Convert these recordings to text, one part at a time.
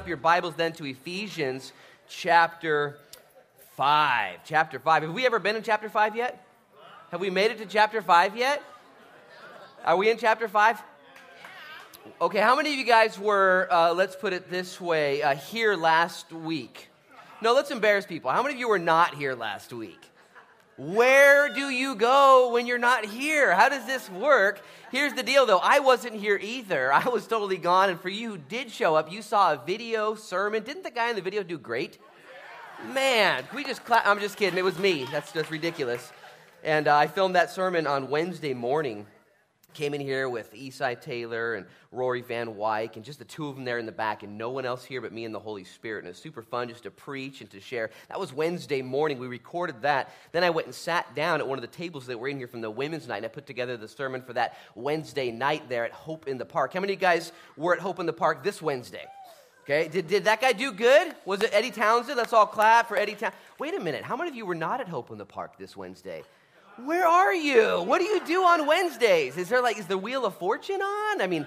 up your Bibles then to Ephesians chapter 5. Chapter 5. Have we ever been in chapter 5 yet? Have we made it to chapter 5 yet? Are we in chapter 5? Okay, how many of you guys were, uh, let's put it this way, uh, here last week? No, let's embarrass people. How many of you were not here last week? Where do you go when you're not here? How does this work? Here's the deal though I wasn't here either. I was totally gone. And for you who did show up, you saw a video sermon. Didn't the guy in the video do great? Man, we just clap. I'm just kidding. It was me. That's just ridiculous. And uh, I filmed that sermon on Wednesday morning came in here with Esai Taylor and Rory Van Wyk, and just the two of them there in the back, and no one else here but me and the Holy Spirit. And it was super fun just to preach and to share. That was Wednesday morning. We recorded that. Then I went and sat down at one of the tables that were in here from the women's night, and I put together the sermon for that Wednesday night there at Hope in the Park. How many of you guys were at Hope in the Park this Wednesday? Okay, did, did that guy do good? Was it Eddie Townsend? Let's all clap for Eddie Townsend. Wait a minute, how many of you were not at Hope in the Park this Wednesday? Where are you? What do you do on Wednesdays? Is there like, is the Wheel of Fortune on? I mean,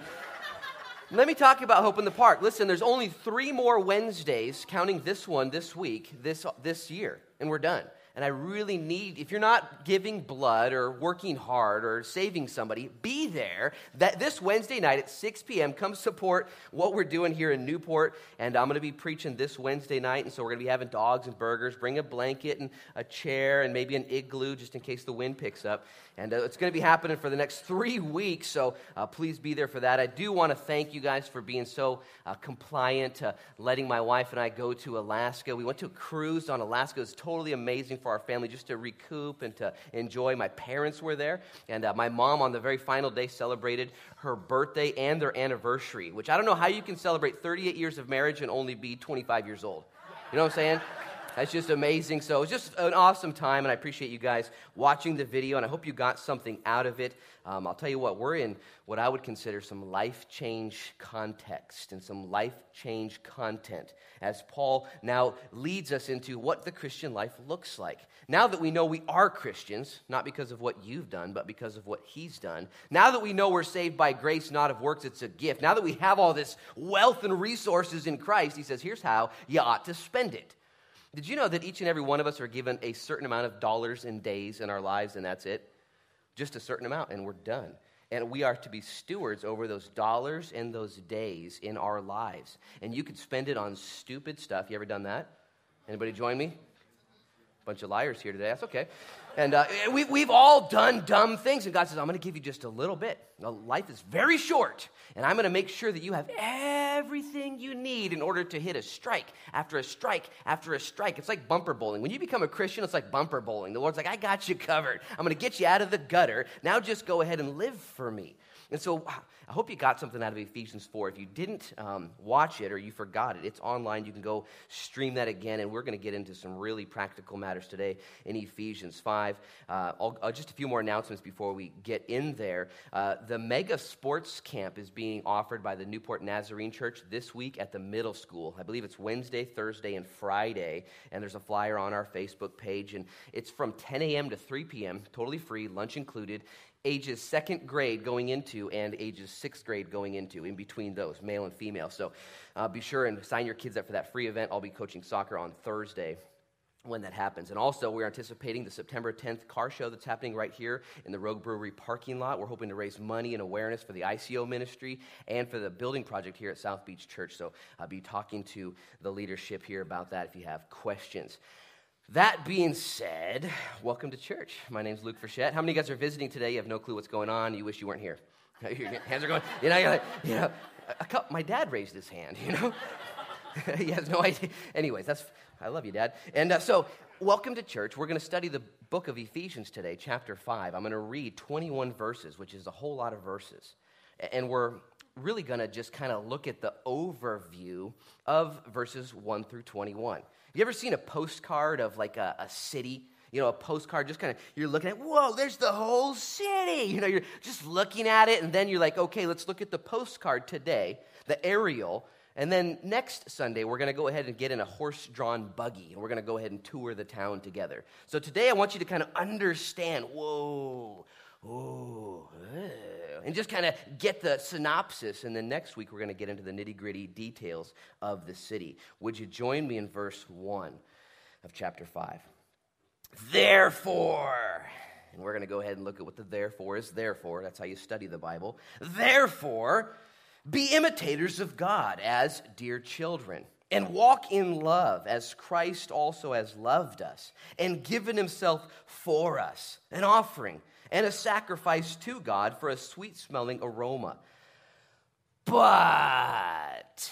let me talk about Hope in the Park. Listen, there's only three more Wednesdays, counting this one this week, this, this year, and we're done. And I really need, if you're not giving blood or working hard or saving somebody, be there. That this Wednesday night at 6 p.m. Come support what we're doing here in Newport. And I'm going to be preaching this Wednesday night. And so we're going to be having dogs and burgers. Bring a blanket and a chair and maybe an igloo just in case the wind picks up. And uh, it's going to be happening for the next three weeks, so uh, please be there for that. I do want to thank you guys for being so uh, compliant, to letting my wife and I go to Alaska. We went to a cruise on Alaska. It was totally amazing for our family just to recoup and to enjoy. My parents were there, and uh, my mom on the very final day celebrated her birthday and their anniversary, which I don't know how you can celebrate 38 years of marriage and only be 25 years old. You know what I'm saying? That's just amazing. So it's just an awesome time, and I appreciate you guys watching the video, and I hope you got something out of it. Um, I'll tell you what, we're in what I would consider some life change context and some life change content as Paul now leads us into what the Christian life looks like. Now that we know we are Christians, not because of what you've done, but because of what he's done. Now that we know we're saved by grace, not of works, it's a gift. Now that we have all this wealth and resources in Christ, he says, here's how you ought to spend it. Did you know that each and every one of us are given a certain amount of dollars and days in our lives, and that's it? Just a certain amount, and we're done. And we are to be stewards over those dollars and those days in our lives. And you could spend it on stupid stuff. You ever done that? Anybody join me? bunch of liars here today. That's okay. And uh, we, we've all done dumb things. And God says, I'm going to give you just a little bit. Life is very short. And I'm going to make sure that you have everything you need in order to hit a strike after a strike after a strike. It's like bumper bowling. When you become a Christian, it's like bumper bowling. The Lord's like, I got you covered. I'm going to get you out of the gutter. Now just go ahead and live for me. And so I hope you got something out of Ephesians 4. If you didn't um, watch it or you forgot it, it's online. You can go stream that again. And we're going to get into some really practical matters today in Ephesians 5. Uh, uh, just a few more announcements before we get in there. Uh, the Mega Sports Camp is being offered by the Newport Nazarene Church this week at the middle school. I believe it's Wednesday, Thursday, and Friday. And there's a flyer on our Facebook page. And it's from 10 a.m. to 3 p.m., totally free, lunch included ages second grade going into and ages sixth grade going into, in between those, male and female. So uh, be sure and sign your kids up for that free event. I'll be coaching soccer on Thursday when that happens. And also, we're anticipating the September 10th car show that's happening right here in the Rogue Brewery parking lot. We're hoping to raise money and awareness for the ICO ministry and for the building project here at South Beach Church. So I'll be talking to the leadership here about that if you have questions. That being said, welcome to church. My name's Luke Frechette. How many of you guys are visiting today? You have no clue what's going on. You wish you weren't here. Your hands are going, you know, like, you know, couple, my dad raised his hand, you know? he has no idea. Anyways, that's, I love you, Dad. And uh, so, welcome to church. We're going to study the book of Ephesians today, chapter 5. I'm going to read 21 verses, which is a whole lot of verses. And we're really going to just kind of look at the overview of verses 1 through 21. You ever seen a postcard of like a, a city? You know, a postcard, just kind of, you're looking at, whoa, there's the whole city. You know, you're just looking at it, and then you're like, okay, let's look at the postcard today, the aerial. And then next Sunday, we're going to go ahead and get in a horse drawn buggy, and we're going to go ahead and tour the town together. So today, I want you to kind of understand whoa, Ooh, eh. and just kind of get the synopsis. And then next week, we're going to get into the nitty gritty details of the city. Would you join me in verse 1 of chapter 5? Therefore, and we're going to go ahead and look at what the therefore is. Therefore, that's how you study the Bible. Therefore, be imitators of God as dear children, and walk in love as Christ also has loved us and given himself for us, an offering and a sacrifice to God for a sweet smelling aroma. But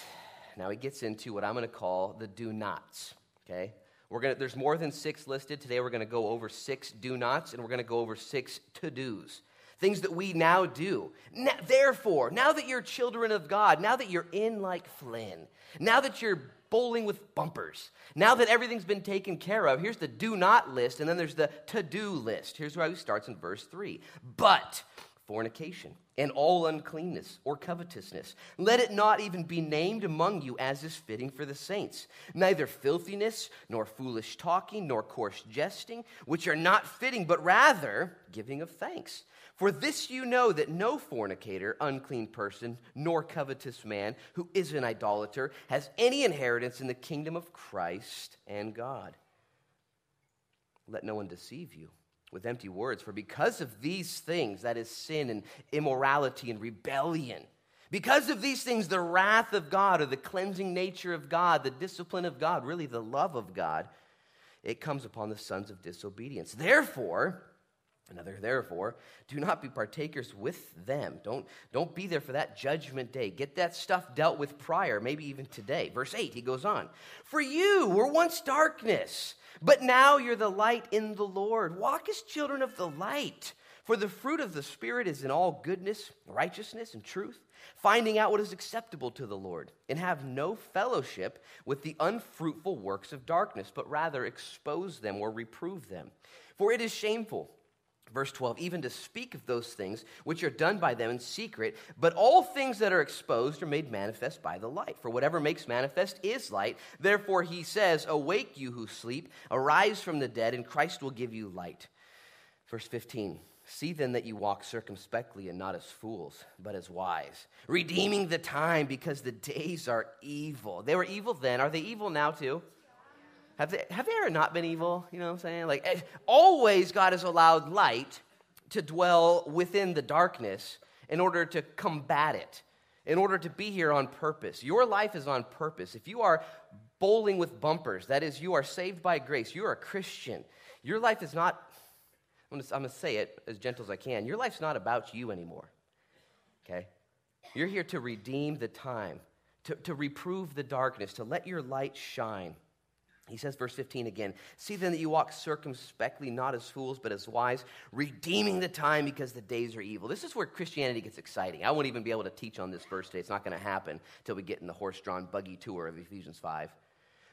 now he gets into what I'm going to call the do nots, okay? We're gonna, there's more than six listed. Today we're going to go over six do nots and we're going to go over six to dos. Things that we now do. Now, therefore, now that you're children of God, now that you're in like Flynn, now that you're bowling with bumpers, now that everything's been taken care of, here's the do not list, and then there's the to do list. Here's where he starts in verse 3. But fornication and all uncleanness or covetousness. Let it not even be named among you as is fitting for the saints. Neither filthiness, nor foolish talking, nor coarse jesting, which are not fitting, but rather giving of thanks. For this you know that no fornicator, unclean person, nor covetous man who is an idolater has any inheritance in the kingdom of Christ and God. Let no one deceive you with empty words. For because of these things, that is sin and immorality and rebellion, because of these things, the wrath of God or the cleansing nature of God, the discipline of God, really the love of God, it comes upon the sons of disobedience. Therefore, Another, therefore, do not be partakers with them. Don't, don't be there for that judgment day. Get that stuff dealt with prior, maybe even today. Verse 8, he goes on For you were once darkness but now you're the light in the Lord. Walk as children of the light. For the fruit of the Spirit is in all goodness, righteousness, and truth, finding out what is acceptable to the Lord, and have no fellowship with the unfruitful works of darkness, but rather expose them or reprove them. For it is shameful Verse 12, even to speak of those things which are done by them in secret, but all things that are exposed are made manifest by the light. For whatever makes manifest is light. Therefore, he says, Awake, you who sleep, arise from the dead, and Christ will give you light. Verse 15, See then that you walk circumspectly and not as fools, but as wise, redeeming the time because the days are evil. They were evil then. Are they evil now too? Have they, have not been evil? You know what I'm saying? Like, eh, always God has allowed light to dwell within the darkness in order to combat it, in order to be here on purpose. Your life is on purpose. If you are bowling with bumpers, that is, you are saved by grace, you are a Christian. Your life is not, I'm going to say it as gentle as I can, your life's not about you anymore. Okay? You're here to redeem the time, to, to reprove the darkness, to let your light shine. He says, verse 15 again, see then that you walk circumspectly, not as fools, but as wise, redeeming the time because the days are evil. This is where Christianity gets exciting. I won't even be able to teach on this verse today. It's not going to happen until we get in the horse drawn buggy tour of Ephesians 5.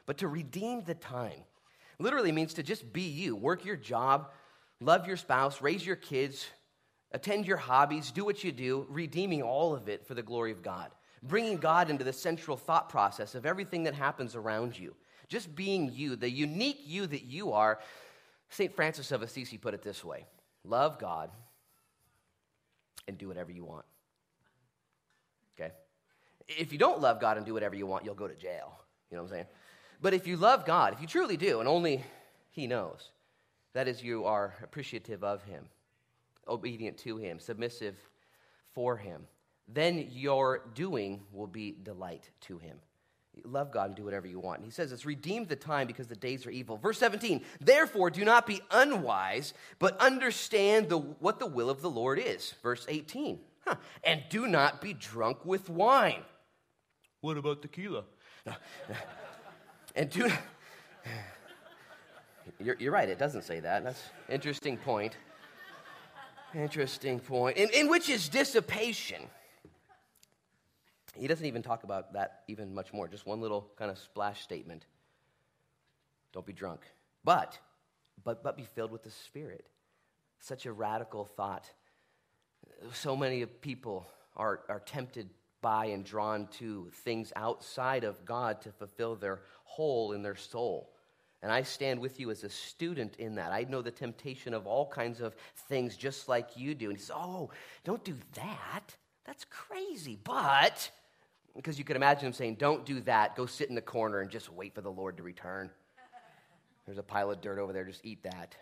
But to redeem the time literally means to just be you, work your job, love your spouse, raise your kids, attend your hobbies, do what you do, redeeming all of it for the glory of God, bringing God into the central thought process of everything that happens around you. Just being you, the unique you that you are. St. Francis of Assisi put it this way love God and do whatever you want. Okay? If you don't love God and do whatever you want, you'll go to jail. You know what I'm saying? But if you love God, if you truly do, and only He knows, that is, you are appreciative of Him, obedient to Him, submissive for Him, then your doing will be delight to Him. Love God and do whatever you want. And he says it's redeemed the time because the days are evil. Verse 17, therefore do not be unwise, but understand the, what the will of the Lord is. Verse 18, huh. and do not be drunk with wine. What about tequila? and do you're, you're, right, it doesn't say that. That's interesting point. Interesting point. In, in which is dissipation he doesn't even talk about that even much more. Just one little kind of splash statement. Don't be drunk. But, but, but be filled with the Spirit. Such a radical thought. So many people are, are tempted by and drawn to things outside of God to fulfill their whole in their soul. And I stand with you as a student in that. I know the temptation of all kinds of things just like you do. And he says, Oh, don't do that. That's crazy. But, because you could imagine him saying, Don't do that. Go sit in the corner and just wait for the Lord to return. There's a pile of dirt over there. Just eat that.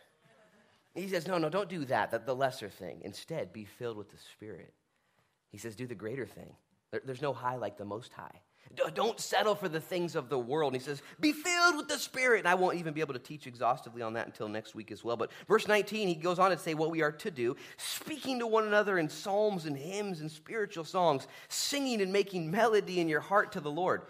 He says, No, no, don't do that. The, the lesser thing. Instead, be filled with the Spirit. He says, Do the greater thing. There, there's no high like the Most High. Don't settle for the things of the world. And he says, Be filled with the Spirit. And I won't even be able to teach exhaustively on that until next week as well. But verse 19, he goes on to say what we are to do, speaking to one another in psalms and hymns and spiritual songs, singing and making melody in your heart to the Lord.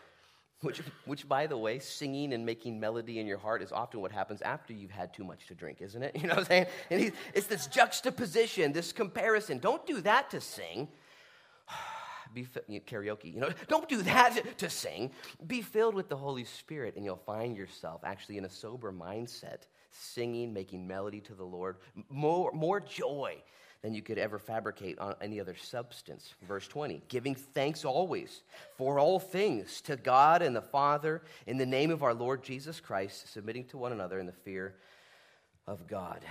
Which, which, by the way, singing and making melody in your heart is often what happens after you've had too much to drink, isn't it? You know what I'm saying? And he, it's this juxtaposition, this comparison. Don't do that to sing be know, karaoke. You know, don't do that to sing. Be filled with the Holy Spirit, and you'll find yourself actually in a sober mindset, singing, making melody to the Lord, more more joy than you could ever fabricate on any other substance. Verse 20, giving thanks always for all things to God and the Father in the name of our Lord Jesus Christ, submitting to one another in the fear of God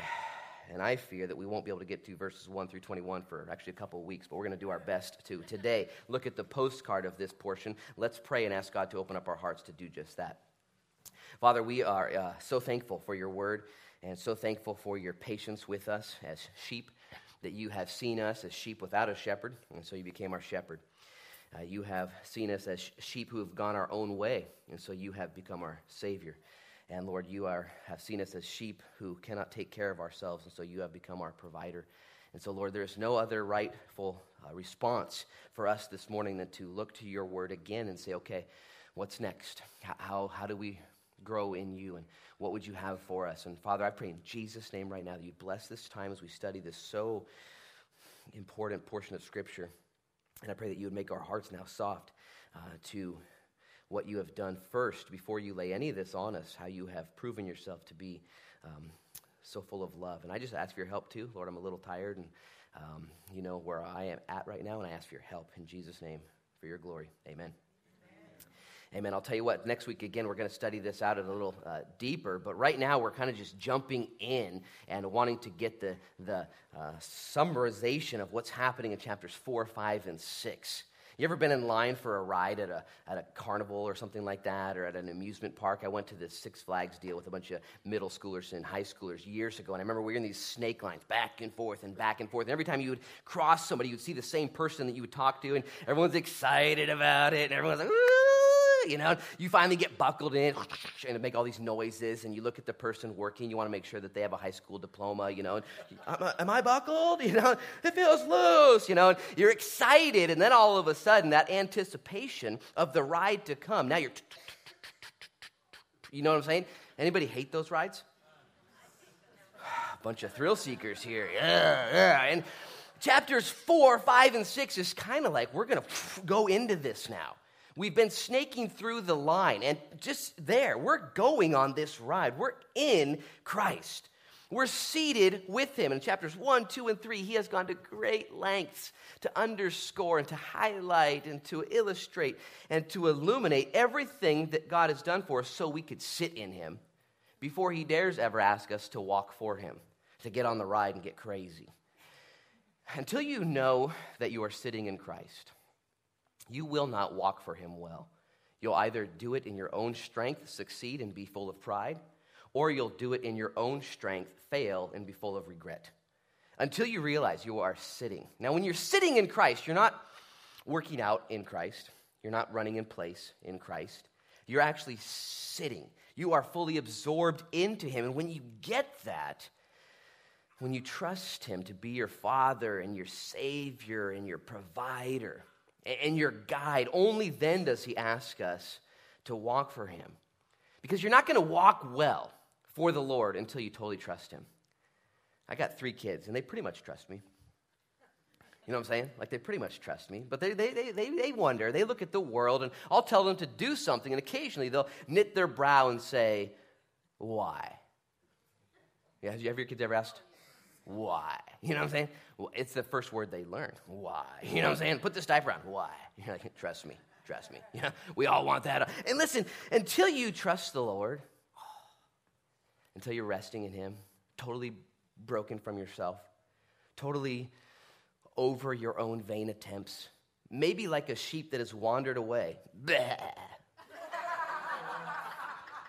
and I fear that we won't be able to get to verses 1 through 21 for actually a couple of weeks, but we're going to do our best to today look at the postcard of this portion. Let's pray and ask God to open up our hearts to do just that. Father, we are uh, so thankful for your word and so thankful for your patience with us as sheep, that you have seen us as sheep without a shepherd, and so you became our shepherd. Uh, you have seen us as sheep who have gone our own way, and so you have become our Savior. And Lord, you are, have seen us as sheep who cannot take care of ourselves, and so you have become our provider. And so, Lord, there is no other rightful uh, response for us this morning than to look to your word again and say, okay, what's next? How, how do we grow in you? And what would you have for us? And Father, I pray in Jesus' name right now that you bless this time as we study this so important portion of Scripture. And I pray that you would make our hearts now soft uh, to what you have done first before you lay any of this on us, how you have proven yourself to be um, so full of love. And I just ask for your help too. Lord, I'm a little tired and um, you know where I am at right now, and I ask for your help in Jesus' name for your glory. Amen. Amen. I'll tell you what, next week again, we're going to study this out a little uh, deeper, but right now we're kind of just jumping in and wanting to get the, the uh, summarization of what's happening in chapters 4, 5, and 6. You ever been in line for a ride at a, at a carnival or something like that, or at an amusement park? I went to this Six Flags deal with a bunch of middle schoolers and high schoolers years ago, and I remember we were in these snake lines back and forth and back and forth. And every time you would cross somebody, you'd see the same person that you would talk to, and everyone's excited about it, and everyone's like, you know, you finally get buckled in and make all these noises, and you look at the person working. You want to make sure that they have a high school diploma, you know. Am I buckled? You know, it feels loose, you know. And you're excited, and then all of a sudden, that anticipation of the ride to come. Now you're, you know what I'm saying? Anybody hate those rides? Bunch of thrill seekers here, yeah, yeah. And chapters four, five, and six is kind of like we're going to go into this now. We've been snaking through the line, and just there, we're going on this ride. We're in Christ. We're seated with him. In chapters 1, 2, and 3, he has gone to great lengths to underscore and to highlight and to illustrate and to illuminate everything that God has done for us so we could sit in him before he dares ever ask us to walk for him, to get on the ride and get crazy. Until you know that you are sitting in Christ, you will not walk for him well. You'll either do it in your own strength, succeed, and be full of pride, or you'll do it in your own strength, fail, and be full of regret. Until you realize you are sitting. Now, when you're sitting in Christ, you're not working out in Christ, you're not running in place in Christ. You're actually sitting. You are fully absorbed into Him. And when you get that, when you trust Him to be your Father and your Savior and your provider, and your guide. Only then does he ask us to walk for him. Because you're not going to walk well for the Lord until you totally trust him. I got three kids, and they pretty much trust me. You know what I'm saying? Like they pretty much trust me, but they, they, they, they, they wonder. They look at the world, and I'll tell them to do something, and occasionally they'll knit their brow and say, Why? Yeah, have your kids ever asked, why? You know what I'm saying? Well, it's the first word they learn. Why? You know what I'm saying? Put this diaper on. Why? You're like, trust me, trust me. Yeah, we all want that. And listen, until you trust the Lord, until you're resting in Him, totally broken from yourself, totally over your own vain attempts, maybe like a sheep that has wandered away.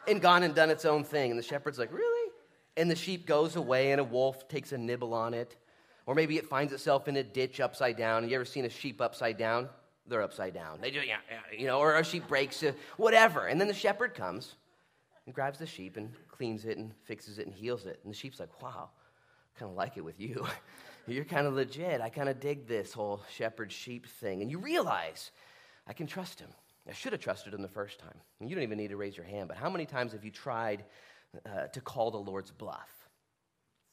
and gone and done its own thing. And the shepherd's like, Really? And the sheep goes away, and a wolf takes a nibble on it. Or maybe it finds itself in a ditch upside down. You ever seen a sheep upside down? They're upside down. They do, yeah, yeah you know, or a sheep breaks, uh, whatever. And then the shepherd comes and grabs the sheep and cleans it and fixes it and heals it. And the sheep's like, wow, kind of like it with you. You're kind of legit. I kind of dig this whole shepherd sheep thing. And you realize I can trust him. I should have trusted him the first time. And you don't even need to raise your hand, but how many times have you tried uh, to call the Lord's bluff?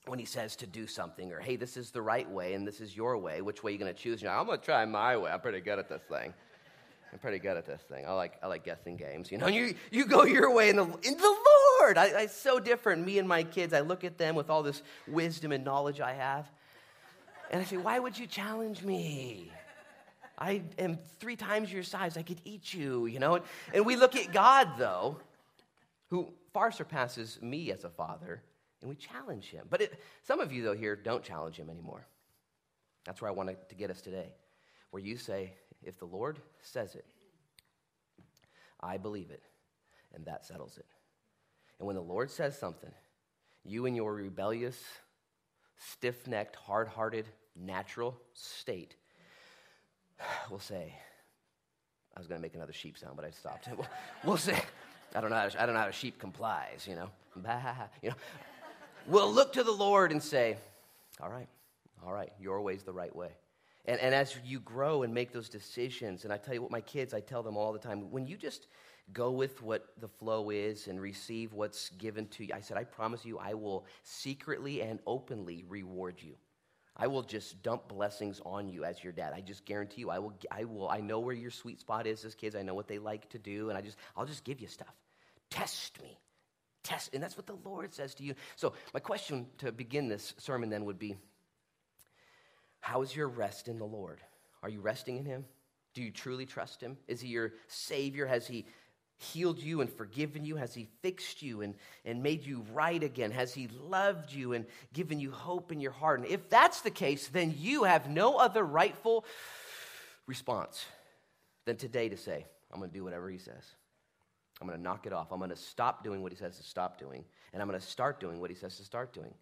When he says to do something, or hey, this is the right way and this is your way, which way are you going to choose? You know, I'm going to try my way. I'm pretty good at this thing. I'm pretty good at this thing. I like, I like guessing games. You know, you, you go your way in the, in the Lord. I, I, so different. Me and my kids, I look at them with all this wisdom and knowledge I have. And I say, why would you challenge me? I am three times your size. I could eat you, you know? And we look at God, though, who far surpasses me as a father, and we challenge him. But it, some of you, though, here don't challenge him anymore. That's where I wanted to get us today, where you say, if the Lord says it, I believe it, and that settles it. And when the Lord says something, you in your rebellious, stiff necked, hard hearted, natural state we'll say, I was going to make another sheep sound, but I stopped. We'll, we'll say, I don't know how I don't know how a sheep complies, you know. Bah, you know. We'll look to the Lord and say, all right, all right, your way's the right way. And, and as you grow and make those decisions, and I tell you what, my kids, I tell them all the time, when you just go with what the flow is and receive what's given to you, I said, I promise you, I will secretly and openly reward you. I will just dump blessings on you as your dad. I just guarantee you. I will. I will. I know where your sweet spot is as kids. I know what they like to do, and I just. I'll just give you stuff. Test me, test, and that's what the Lord says to you. So my question to begin this sermon then would be: How is your rest in the Lord? Are you resting in Him? Do you truly trust Him? Is He your Savior? Has He healed you and forgiven you? Has He fixed you and, and made you right again? Has He loved you and given you hope in your heart? And if that's the case, then you have no other rightful response than today to say, I'm going to do whatever He says. I'm going to knock it off. I'm going to stop doing what He says to stop doing. And I'm going to start doing what He says to start doing.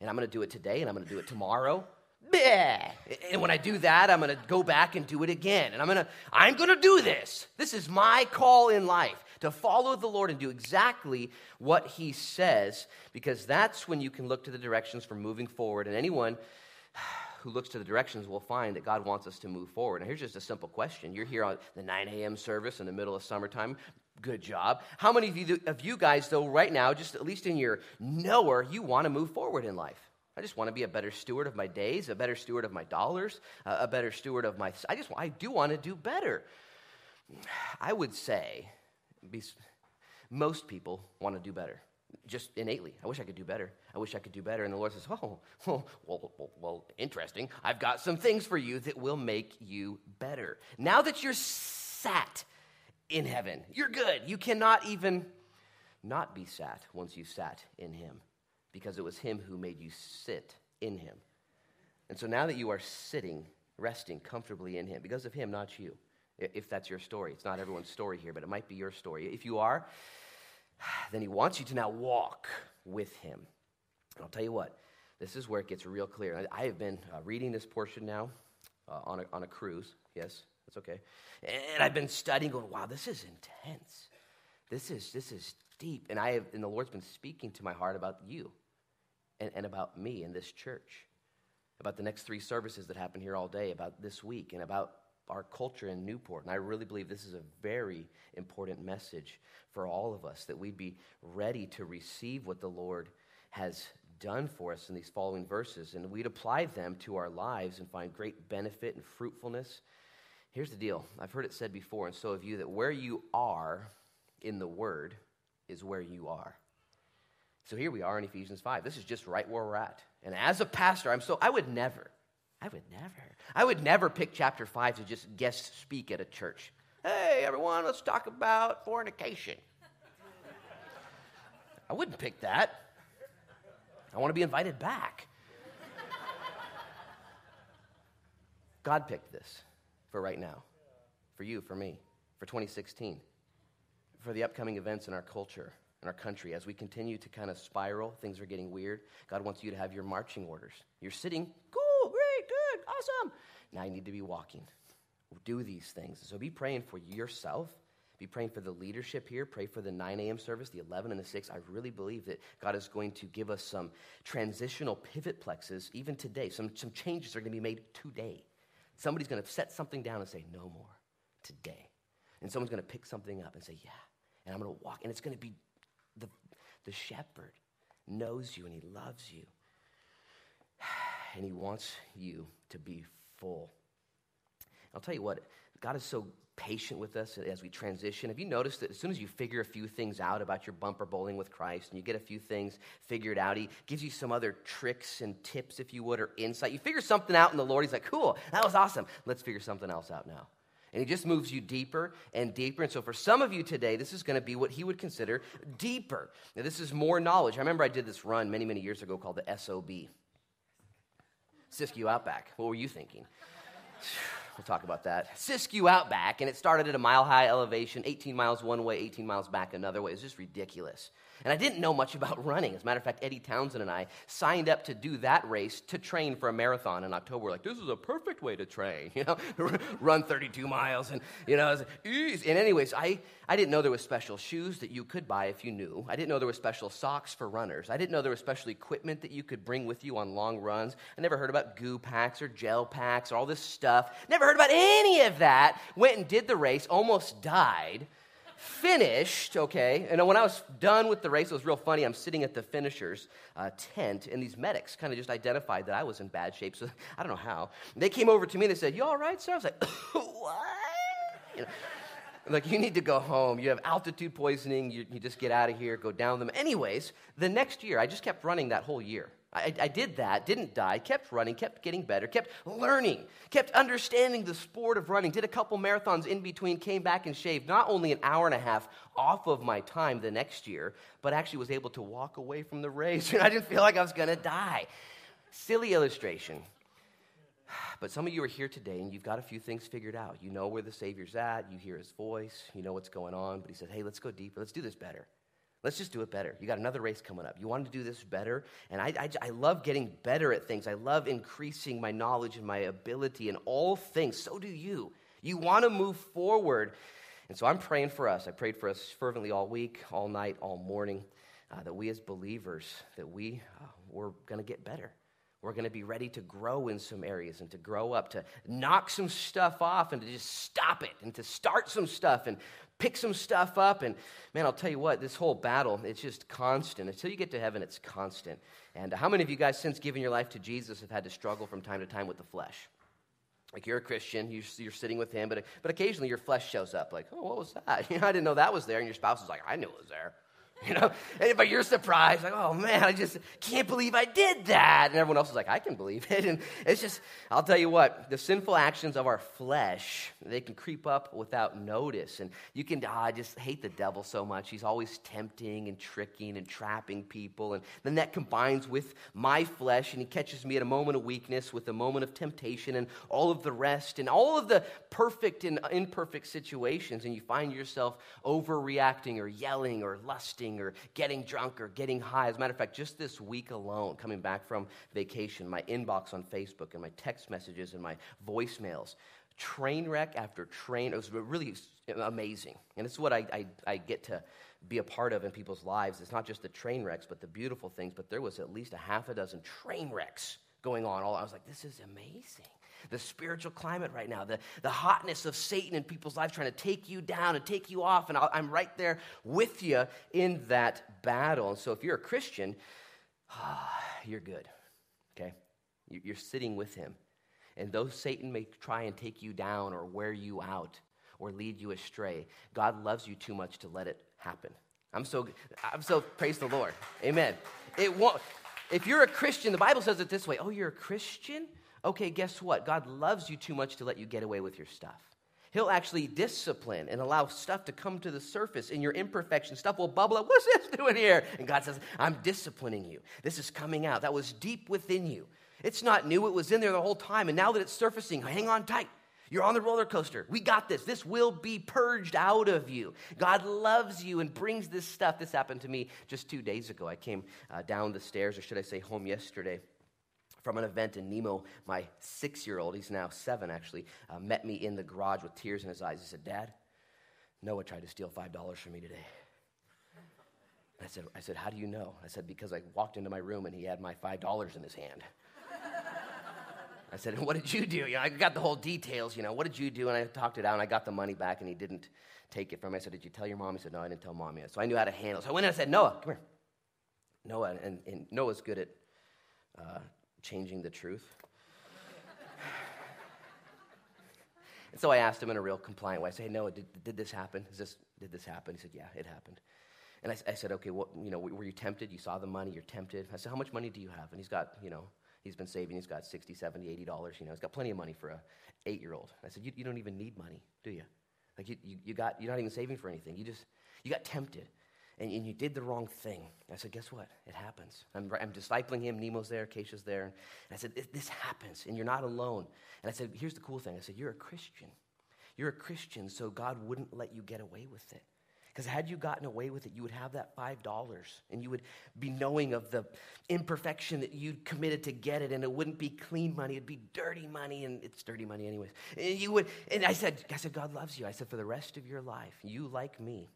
And I'm going to do it today and I'm going to do it tomorrow Bleh. And when I do that, I'm going to go back and do it again. And I'm going to I'm going to do this. This is my call in life to follow the Lord and do exactly what he says because that's when you can look to the directions for moving forward and anyone who looks to the directions will find that God wants us to move forward. And here's just a simple question. You're here on the 9 a.m. service in the middle of summertime. Good job. How many of you, of you guys, though, right now, just at least in your knower, you want to move forward in life? I just want to be a better steward of my days, a better steward of my dollars, a better steward of my. I just I do want to do better. I would say, most people want to do better, just innately. I wish I could do better. I wish I could do better. And the Lord says, "Oh, well, oh, well, well, well interesting. I've got some things for you that will make you better. Now that you're sat in heaven, you're good. You cannot even not be sat once you sat in Him." because it was Him who made you sit in Him. And so now that you are sitting, resting comfortably in Him, because of Him, not you, if that's your story. It's not everyone's story here, but it might be your story. If you are, then He wants you to now walk with Him. And I'll tell you what, this is where it gets real clear. I have been uh, reading this portion now uh, on, a, on a cruise. Yes, that's okay. And I've been studying, going, wow, this is intense. This is, this is deep. And, I have, and the Lord's been speaking to my heart about you and, and about me and this church, about the next three services that happen here all day, about this week, and about our culture in Newport. And I really believe this is a very important message for all of us that we'd be ready to receive what the Lord has done for us in these following verses and we'd apply them to our lives and find great benefit and fruitfulness. Here's the deal I've heard it said before, and so have you, that where you are in the Word is where you are. So here we are in Ephesians 5. This is just right where we're at. And as a pastor, I'm so, I would never, I would never, I would never pick chapter 5 to just guest speak at a church. Hey, everyone, let's talk about fornication. I wouldn't pick that. I want to be invited back. God picked this for right now, for you, for me, for 2016, for the upcoming events in our culture, in our country. As we continue to kind of spiral, things are getting weird. God wants you to have your marching orders. You're sitting, cool, great, good, awesome. Now you need to be walking. Do these things. So be praying for yourself. Be praying for the leadership here. Pray for the 9 a.m. service, the 11 and the 6. I really believe that God is going to give us some transitional pivot plexes even today. Some, some changes are going to be made today. Somebody's going to set something down and say, no more today. And someone's going to pick something up and say, yeah. And I'm going to walk. And it's going to be the, the shepherd knows you and he loves you. And he wants you to be full. I'll tell you what, God is so patient with us as we transition. Have you noticed that as soon as you figure a few things out about your bumper bowling with Christ and you get a few things figured out, He gives you some other tricks and tips, if you would, or insight. You figure something out in the Lord, He's like, cool, that was awesome. Let's figure something else out now. And he just moves you deeper and deeper. And so, for some of you today, this is going to be what he would consider deeper. Now, this is more knowledge. I remember I did this run many, many years ago called the SOB Siskiyou Outback. What were you thinking? We'll talk about that. Siskiyou Outback, and it started at a mile high elevation, 18 miles one way, 18 miles back another way. It was just ridiculous. And I didn't know much about running. As a matter of fact, Eddie Townsend and I signed up to do that race to train for a marathon in October. We're like, this is a perfect way to train, you know, run 32 miles. And, you know, like, and anyways, I, I didn't know there was special shoes that you could buy if you knew. I didn't know there was special socks for runners. I didn't know there was special equipment that you could bring with you on long runs. I never heard about goo packs or gel packs or all this stuff. Never heard about any of that. Went and did the race, almost died finished, okay, and when I was done with the race, it was real funny. I'm sitting at the finisher's uh, tent, and these medics kind of just identified that I was in bad shape. So I don't know how. They came over to me and they said, You all right, sir? I was like, What? You know, like, you need to go home. You have altitude poisoning. You, you just get out of here, go down them. Anyways, the next year, I just kept running that whole year. I, I, did that, didn't die, kept running, kept getting better, kept learning, kept understanding the sport of running, did a couple marathons in between, came back and shaved not only an hour and a half off of my time the next year, but actually was able to walk away from the race. And I didn't feel like I was going to die. Silly illustration. But some of you are here today and you've got a few things figured out. You know where the Savior's at, you hear his voice, you know what's going on, but he said, hey, let's go deeper, let's do this better. Let's just do it better. You got another race coming up. You want to do this better? And I, I, I, love getting better at things. I love increasing my knowledge and my ability in all things. So do you. You want to move forward. And so I'm praying for us. I prayed for us fervently all week, all night, all morning, uh, that we as believers, that we, uh, we're going to get better. We're going to be ready to grow in some areas and to grow up, to knock some stuff off and to just stop it and to start some stuff and pick some stuff up. And man, I'll tell you what, this whole battle, it's just constant. Until you get to heaven, it's constant. And uh, how many of you guys, since giving your life to Jesus, have had to struggle from time to time with the flesh? Like you're a Christian, you're sitting with him, but, uh, but occasionally your flesh shows up, like, oh, what was that? You know, I didn't know that was there. And your spouse is like, I knew it was there. You know, but you're surprised, like, oh man, I just can't believe I did that. And everyone else is like, I can believe it. And it's just, I'll tell you what, the sinful actions of our flesh, they can creep up without notice. And you can, oh, I just hate the devil so much. He's always tempting and tricking and trapping people. And then that combines with my flesh, and he catches me at a moment of weakness with a moment of temptation and all of the rest and all of the perfect and imperfect situations. And you find yourself overreacting or yelling or lusting or getting drunk or getting high. As a matter of fact, just this week alone, coming back from vacation, my inbox on Facebook and my text messages and my voicemails, train wreck after train. It was really amazing. And it's what I, I, I get to be a part of in people's lives. It's not just the train wrecks, but the beautiful things. But there was at least a half a dozen train wrecks going on. All I was like, this is amazing the spiritual climate right now, the, the hotness of Satan in people's lives trying to take you down and take you off. And i am right there with you in that battle. And so if you're a Christian, ah, you're good, okay? You're sitting with him. And though Satan may try and take you down or wear you out or lead you astray, God loves you too much to let it happen. I'm so, I'm so, praise the Lord. Amen. It won't, if you're a Christian, the Bible says it this way oh, you're a Christian? Okay, guess what? God loves you too much to let you get away with your stuff. He'll actually discipline and allow stuff to come to the surface in your imperfection. Stuff will bubble up. What's this doing here? And God says, I'm disciplining you. This is coming out. That was deep within you. It's not new, it was in there the whole time. And now that it's surfacing, hang on tight. You're on the roller coaster. We got this. This will be purged out of you. God loves you and brings this stuff. This happened to me just two days ago. I came uh, down the stairs, or should I say, home yesterday from an event, in Nemo, my six year old, he's now seven actually, uh, met me in the garage with tears in his eyes. He said, Dad, Noah tried to steal $5 from me today. I said, I said, How do you know? I said, Because I walked into my room and he had my $5 in his hand. I said, What did you do? You know, I got the whole details, you know, what did you do? And I talked it out and I got the money back and he didn't take it from me. I said, Did you tell your mom? He said, No, I didn't tell mom yet. So I knew how to handle it. So I went in and I said, Noah, come here. Noah, and, and Noah's good at uh, changing the truth. and so I asked him in a real compliant way. I said, Hey, Noah, did, did this happen? Is this, did this happen? He said, Yeah, it happened. And I, I said, Okay, what, you know, were you tempted? You saw the money, you're tempted. I said, How much money do you have? And he's got, you know, he's been saving. He's got 60, 70, 80 dollars. You know, he's got plenty of money for a eight-year-old. I said, you, you don't even need money, do you? Like you, you, you got, you're not even saving for anything. You just, you got tempted and, and you did the wrong thing. I said, guess what? It happens. I'm, I'm discipling him. Nemo's there. Keisha's there. And I said, this happens, and you're not alone. And I said, here's the cool thing. I said, you're a Christian. You're a Christian, so God wouldn't let you get away with it. Because had you gotten away with it, you would have that $5 and you would be knowing of the imperfection that you'd committed to get it, and it wouldn't be clean money, it'd be dirty money, and it's dirty money anyways. And you would, and I said, I said, God loves you. I said, for the rest of your life, you like me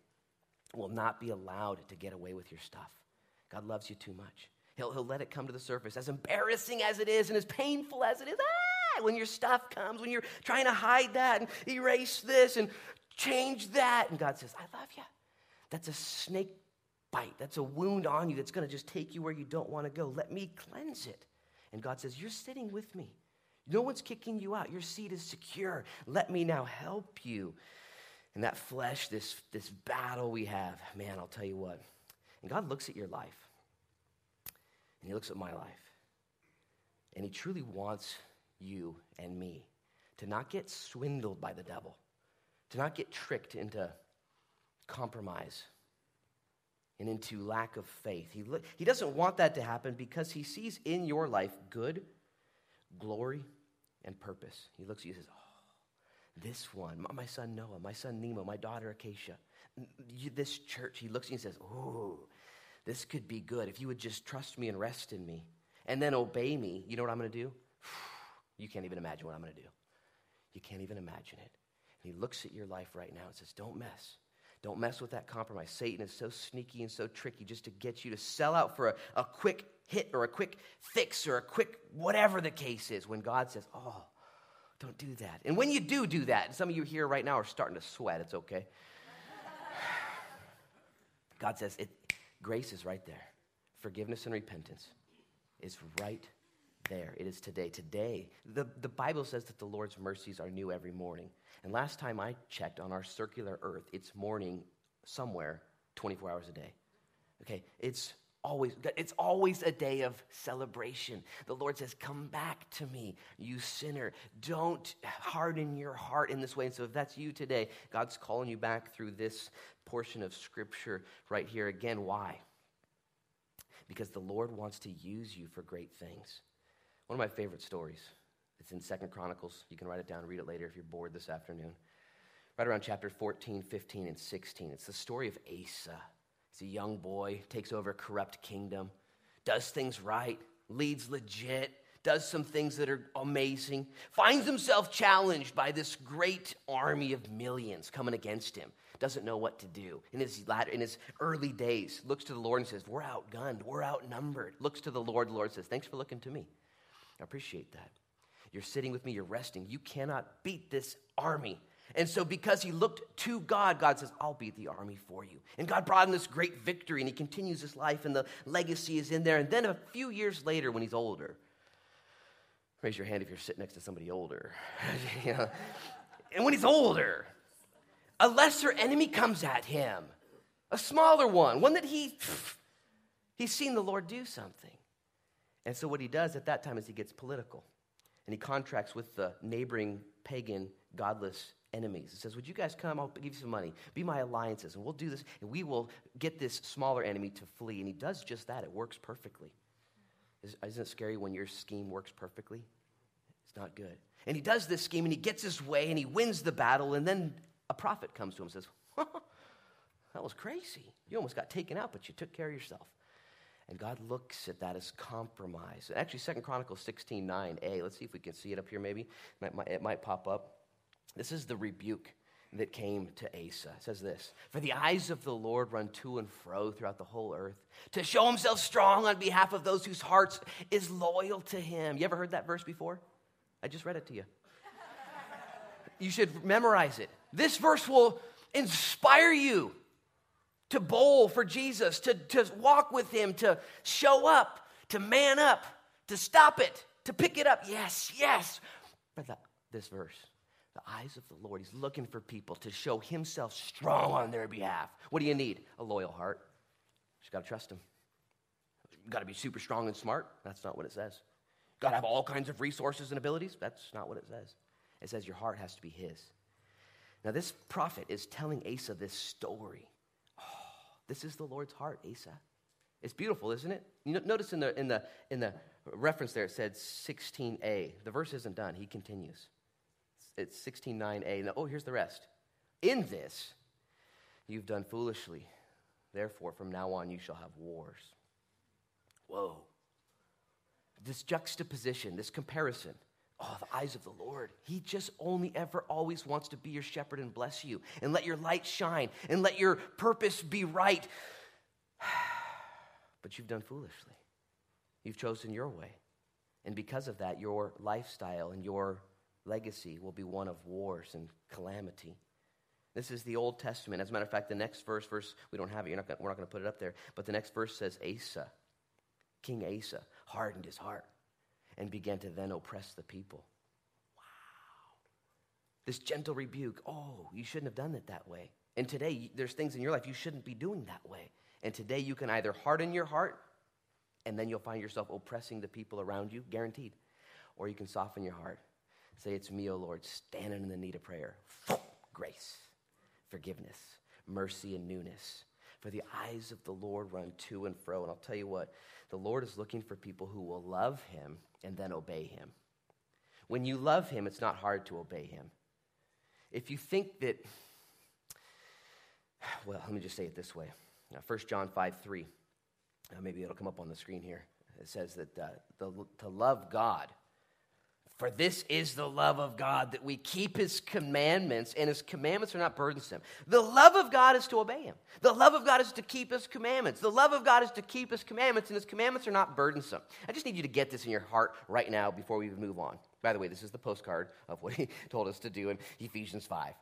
will not be allowed to get away with your stuff. God loves you too much. He'll, he'll let it come to the surface, as embarrassing as it is and as painful as it is. Ah, when your stuff comes, when you're trying to hide that and erase this and change that. And God says, I love you. That's a snake bite. That's a wound on you that's going to just take you where you don't want to go. Let me cleanse it. And God says, You're sitting with me. No one's kicking you out. Your seat is secure. Let me now help you and that flesh, this, this battle we have, man, I'll tell you what. And God looks at your life, and He looks at my life, and He truly wants you and me to not get swindled by the devil, to not get tricked into compromise and into lack of faith. He, he doesn't want that to happen because He sees in your life good, glory, and purpose. He looks at you and says, this one, my son Noah, my son Nemo, my daughter Acacia, this church, he looks and says, Ooh, this could be good. If you would just trust me and rest in me and then obey me, you know what I'm going to do? You can't even imagine what I'm going to do. You can't even imagine it. And he looks at your life right now and says, Don't mess. Don't mess with that compromise. Satan is so sneaky and so tricky just to get you to sell out for a, a quick hit or a quick fix or a quick whatever the case is when God says, Oh, don't do that. And when you do do that, some of you here right now are starting to sweat, it's okay. God says it, grace is right there. Forgiveness and repentance is right there. It is today. Today, the, the Bible says that the Lord's mercies are new every morning. And last time I checked on our circular earth, it's morning somewhere 24 hours a day. Okay, it's always it's always a day of celebration. The lord says come back to me you sinner. Don't harden your heart in this way. And so if that's you today god's calling you back through this portion of scripture right here. Again why? Because the lord wants to use you for great things. One of my favorite stories it's in second chronicles. You can write it down read it later if you're bored this afternoon. Right around chapter 14 15 and 16 it's the story of asa He's a young boy, takes over a corrupt kingdom, does things right, leads legit, does some things that are amazing, finds himself challenged by this great army of millions coming against him. Doesn't know what to do. In his, latter, in his early days, looks to the Lord and says, We're outgunned, we're outnumbered. Looks to the Lord, the Lord says, Thanks for looking to me. I appreciate that. You're sitting with me, you're resting. You cannot beat this army. And so, because he looked to God, God says, I'll be the army for you. And God brought him this great victory, and he continues his life, and the legacy is in there. And then a few years later, when he's older, raise your hand if you're sitting next to somebody older. and when he's older, a lesser enemy comes at him, a smaller one, one that he, he's seen the Lord do something. And so, what he does at that time is he gets political, and he contracts with the neighboring pagan, godless enemies. It says, Would you guys come? I'll give you some money. Be my alliances, and we'll do this, and we will get this smaller enemy to flee. And he does just that. It works perfectly. Isn't it scary when your scheme works perfectly? It's not good. And he does this scheme, and he gets his way, and he wins the battle, and then a prophet comes to him and says, That was crazy. You almost got taken out, but you took care of yourself. And God looks at that as compromise. Actually, Second Chronicles 16 9a. Let's see if we can see it up here, maybe. It might, it might pop up. This is the rebuke that came to Asa. It says this For the eyes of the Lord run to and fro throughout the whole earth, to show himself strong on behalf of those whose hearts is loyal to him. You ever heard that verse before? I just read it to you. you should memorize it. This verse will inspire you to bowl for Jesus, to, to walk with him, to show up, to man up, to stop it, to pick it up. Yes, yes. But this verse, the eyes of the Lord, he's looking for people to show himself strong on their behalf. What do you need? A loyal heart. You got to trust him. You got to be super strong and smart. That's not what it says. Got to have all kinds of resources and abilities. That's not what it says. It says your heart has to be his. Now, this prophet is telling Asa this story oh, this is the Lord's heart, Asa. It's beautiful, isn't it? You notice in the, in, the, in the reference there, it said 16a. The verse isn't done. He continues. It's 16.9a. oh, here's the rest. In this, you've done foolishly. Therefore, from now on, you shall have wars. Whoa. This juxtaposition, this comparison. Oh, the eyes of the Lord. He just only ever always wants to be your shepherd and bless you and let your light shine and let your purpose be right. But you've done foolishly. You've chosen your way. And because of that, your lifestyle and your legacy will be one of wars and calamity. This is the Old Testament. As a matter of fact, the next verse, verse we don't have it. Not gonna, we're not going to put it up there. But the next verse says Asa, King Asa, hardened his heart and began to then oppress the people. Wow. This gentle rebuke oh, you shouldn't have done it that way. And today, there's things in your life you shouldn't be doing that way. And today, you can either harden your heart, and then you'll find yourself oppressing the people around you, guaranteed. Or you can soften your heart. Say, It's me, O Lord, standing in the need of prayer. Grace, forgiveness, mercy, and newness. For the eyes of the Lord run to and fro. And I'll tell you what, the Lord is looking for people who will love him and then obey him. When you love him, it's not hard to obey him. If you think that, well, let me just say it this way 1 John 5 3. Uh, maybe it'll come up on the screen here. It says that uh, the, to love God for this is the love of God, that we keep his commandments, and his commandments are not burdensome. The love of God is to obey him. The love of God is to keep his commandments. The love of God is to keep his commandments, and his commandments are not burdensome. I just need you to get this in your heart right now before we move on. By the way, this is the postcard of what he told us to do in Ephesians 5.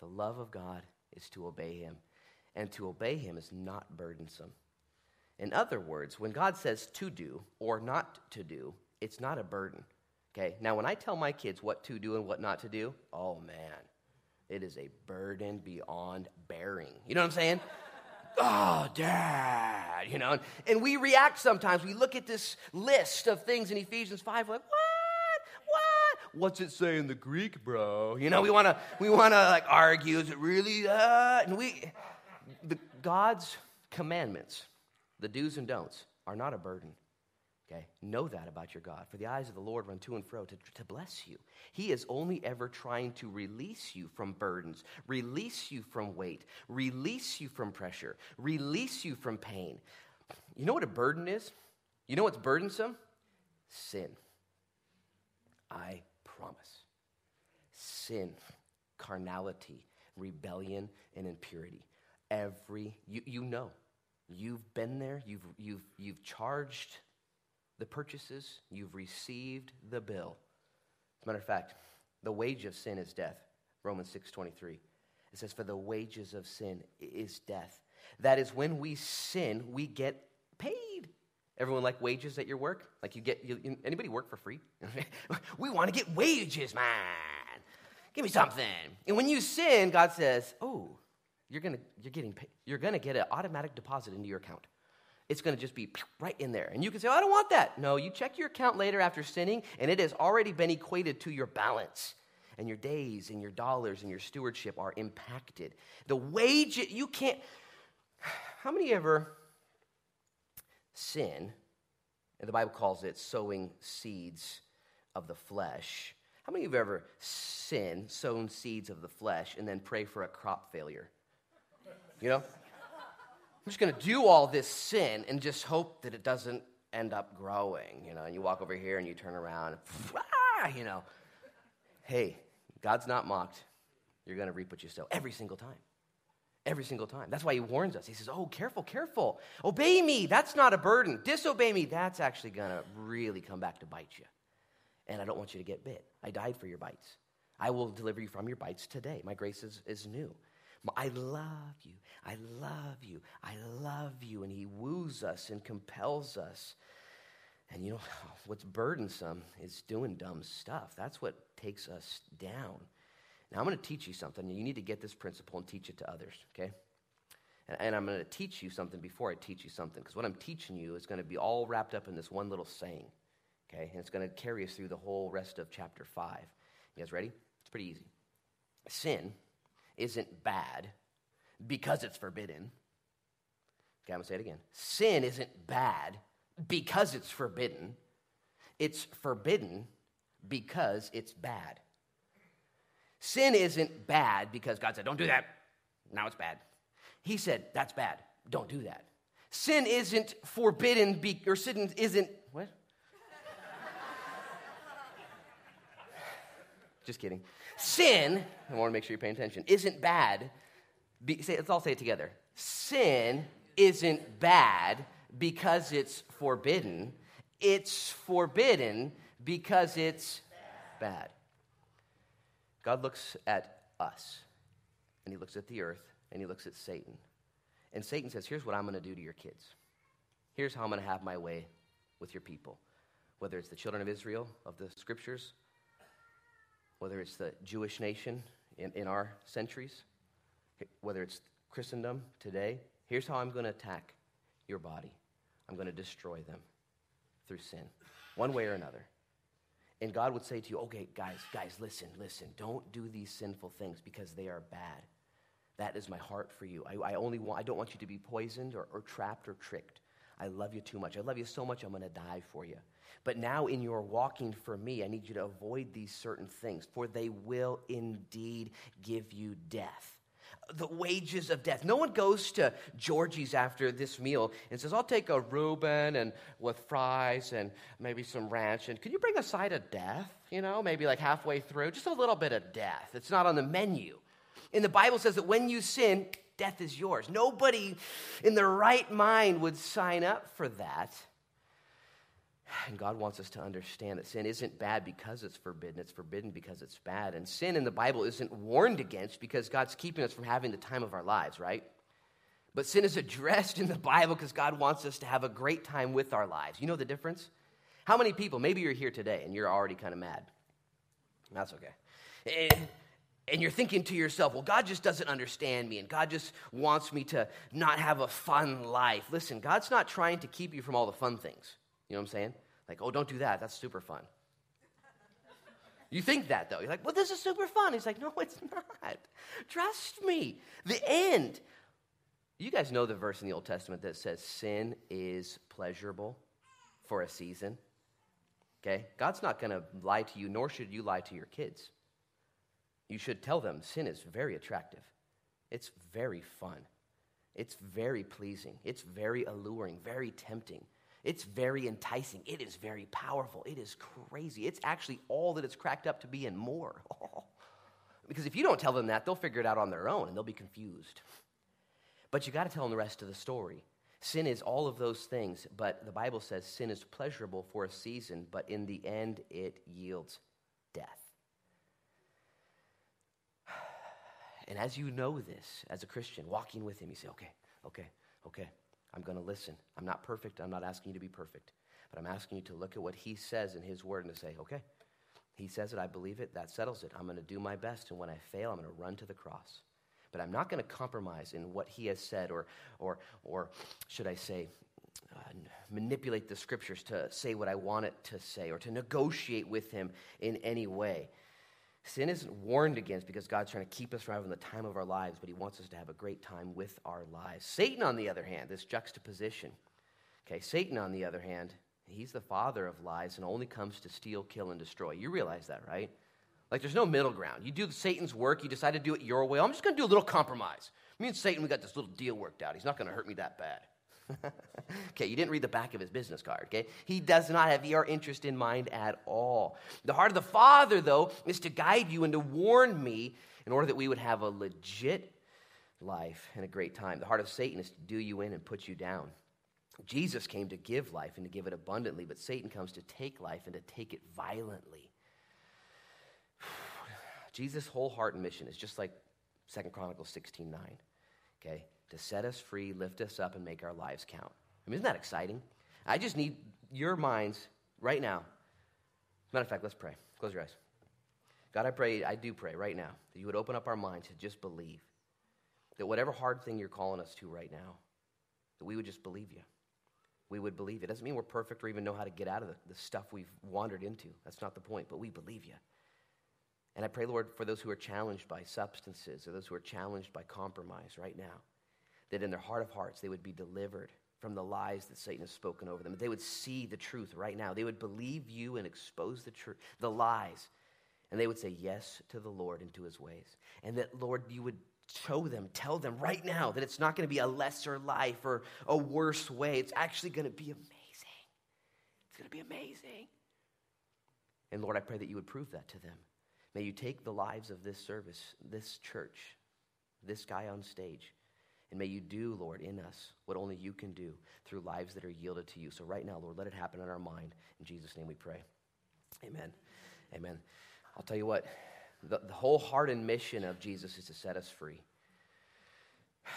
The love of God is to obey him, and to obey him is not burdensome. In other words, when God says to do or not to do, it's not a burden. Okay? Now, when I tell my kids what to do and what not to do, oh man, it is a burden beyond bearing. You know what I'm saying? oh, dad, you know, and we react sometimes. We look at this list of things in Ephesians 5, like, what? What? What's it say in the Greek, bro? You know, we want to we want to like argue. Is it really that? And we, the God's commandments, the do's and don'ts, are not a burden. Okay? Know that about your God. For the eyes of the Lord run to and fro to, to bless you. He is only ever trying to release you from burdens, release you from weight, release you from pressure, release you from pain. You know what a burden is? You know what's burdensome? Sin. I promise. Sin, carnality, rebellion, and impurity. Every, you, you know. You've been there, you've, you've, you've charged the purchases, you've received the bill. As a matter of fact, the wage of sin is death. Romans 6:23. It says, "For the wages of sin is death." That is, when we sin, we get paid. Everyone like wages at your work? Like you get you, anybody work for free? we want to get wages, man. Give me something. And when you sin, God says, "Oh, you're gonna you're getting paid. you're gonna get an automatic deposit into your account." It's going to just be right in there. And you can say, oh, I don't want that. No, you check your account later after sinning, and it has already been equated to your balance. and your days and your dollars and your stewardship are impacted. The wage, you can't. How many ever sin, and the Bible calls it sowing seeds of the flesh? How many of you have ever sinned, sown seeds of the flesh, and then pray for a crop failure? You know? I'm just going to do all this sin and just hope that it doesn't end up growing, you know, and you walk over here and you turn around, ah, you know. Hey, God's not mocked. You're going to reap what you sow every single time. Every single time. That's why he warns us. He says, Oh, careful, careful. Obey me. That's not a burden. Disobey me. That's actually going to really come back to bite you. And I don't want you to get bit. I died for your bites. I will deliver you from your bites today. My grace is, is new. I love you. I love you. I love you. And he woos us and compels us. And you know, what's burdensome is doing dumb stuff. That's what takes us down. Now, I'm going to teach you something. You need to get this principle and teach it to others, okay? And, and I'm going to teach you something before I teach you something, because what I'm teaching you is going to be all wrapped up in this one little saying, okay? And it's going to carry us through the whole rest of chapter 5. You guys ready? It's pretty easy. Sin isn't bad because it's forbidden. Okay, I'm to say it again. Sin isn't bad because it's forbidden. It's forbidden because it's bad. Sin isn't bad because God said, don't do that. Now it's bad. He said, that's bad. Don't do that. Sin isn't forbidden, be- or sin isn't, what? Just kidding. Sin, I want to make sure you're paying attention, isn't bad. Be, say, let's all say it together. Sin isn't bad because it's forbidden. It's forbidden because it's bad. God looks at us, and He looks at the earth, and He looks at Satan. And Satan says, Here's what I'm going to do to your kids. Here's how I'm going to have my way with your people. Whether it's the children of Israel of the scriptures, whether it's the Jewish nation in, in our centuries, whether it's Christendom today, here's how I'm going to attack your body I'm going to destroy them through sin, one way or another. And God would say to you, okay, guys, guys, listen, listen. Don't do these sinful things because they are bad. That is my heart for you. I, I only want, I don't want you to be poisoned or, or trapped or tricked. I love you too much. I love you so much, I'm going to die for you. But now, in your walking for me, I need you to avoid these certain things, for they will indeed give you death. The wages of death. No one goes to Georgie's after this meal and says, I'll take a Reuben and with fries and maybe some ranch. And could you bring a side of death? You know, maybe like halfway through, just a little bit of death. It's not on the menu. And the Bible says that when you sin, death is yours. Nobody in their right mind would sign up for that. And God wants us to understand that sin isn't bad because it's forbidden. It's forbidden because it's bad. And sin in the Bible isn't warned against because God's keeping us from having the time of our lives, right? But sin is addressed in the Bible because God wants us to have a great time with our lives. You know the difference? How many people, maybe you're here today and you're already kind of mad. That's okay. And you're thinking to yourself, well, God just doesn't understand me and God just wants me to not have a fun life. Listen, God's not trying to keep you from all the fun things. You know what I'm saying? Like, oh, don't do that. That's super fun. You think that though. You're like, well, this is super fun. He's like, no, it's not. Trust me. The end. You guys know the verse in the Old Testament that says sin is pleasurable for a season. Okay? God's not going to lie to you, nor should you lie to your kids. You should tell them sin is very attractive, it's very fun, it's very pleasing, it's very alluring, very tempting. It's very enticing. It is very powerful. It is crazy. It's actually all that it's cracked up to be and more. because if you don't tell them that, they'll figure it out on their own and they'll be confused. But you got to tell them the rest of the story. Sin is all of those things, but the Bible says sin is pleasurable for a season, but in the end, it yields death. And as you know this, as a Christian, walking with Him, you say, okay, okay, okay, I'm going to listen. I'm not perfect. I'm not asking you to be perfect. But I'm asking you to look at what he says in his word and to say, okay, he says it. I believe it. That settles it. I'm going to do my best. And when I fail, I'm going to run to the cross. But I'm not going to compromise in what he has said or, or, or should I say, uh, manipulate the scriptures to say what I want it to say or to negotiate with him in any way. Sin isn't warned against because God's trying to keep us from having the time of our lives, but He wants us to have a great time with our lives. Satan, on the other hand, this juxtaposition. Okay, Satan, on the other hand, he's the father of lies and only comes to steal, kill, and destroy. You realize that, right? Like there's no middle ground. You do Satan's work, you decide to do it your way. I'm just going to do a little compromise. Me and Satan, we got this little deal worked out. He's not going to hurt me that bad. okay, you didn't read the back of his business card, okay? He does not have your interest in mind at all. The heart of the Father, though, is to guide you and to warn me in order that we would have a legit life and a great time. The heart of Satan is to do you in and put you down. Jesus came to give life and to give it abundantly, but Satan comes to take life and to take it violently. Jesus' whole heart and mission is just like Second Chronicles 16 9. Okay? To set us free, lift us up, and make our lives count. I mean, isn't that exciting? I just need your minds right now. Matter of fact, let's pray. Close your eyes. God, I pray, I do pray right now that you would open up our minds to just believe that whatever hard thing you're calling us to right now, that we would just believe you. We would believe it. Doesn't mean we're perfect or even know how to get out of the, the stuff we've wandered into. That's not the point, but we believe you. And I pray, Lord, for those who are challenged by substances or those who are challenged by compromise right now, that in their heart of hearts they would be delivered from the lies that Satan has spoken over them. They would see the truth right now. They would believe you and expose the truth, the lies. And they would say yes to the Lord and to his ways. And that, Lord, you would show them, tell them right now that it's not going to be a lesser life or a worse way. It's actually going to be amazing. It's going to be amazing. And Lord, I pray that you would prove that to them. May you take the lives of this service, this church, this guy on stage, and may you do, Lord, in us what only you can do through lives that are yielded to you. So, right now, Lord, let it happen in our mind. In Jesus' name we pray. Amen. Amen. I'll tell you what, the, the whole heart and mission of Jesus is to set us free.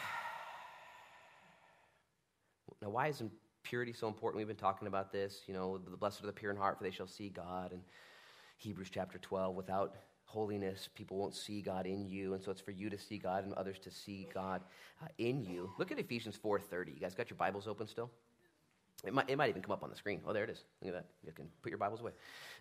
Now, why is purity so important? We've been talking about this. You know, the blessed are the pure in heart, for they shall see God. And Hebrews chapter 12, without holiness, people won't see God in you. And so it's for you to see God and others to see God uh, in you. Look at Ephesians 4.30. You guys got your Bibles open still? It might, it might even come up on the screen. Oh, there it is. Look at that. You can put your Bibles away.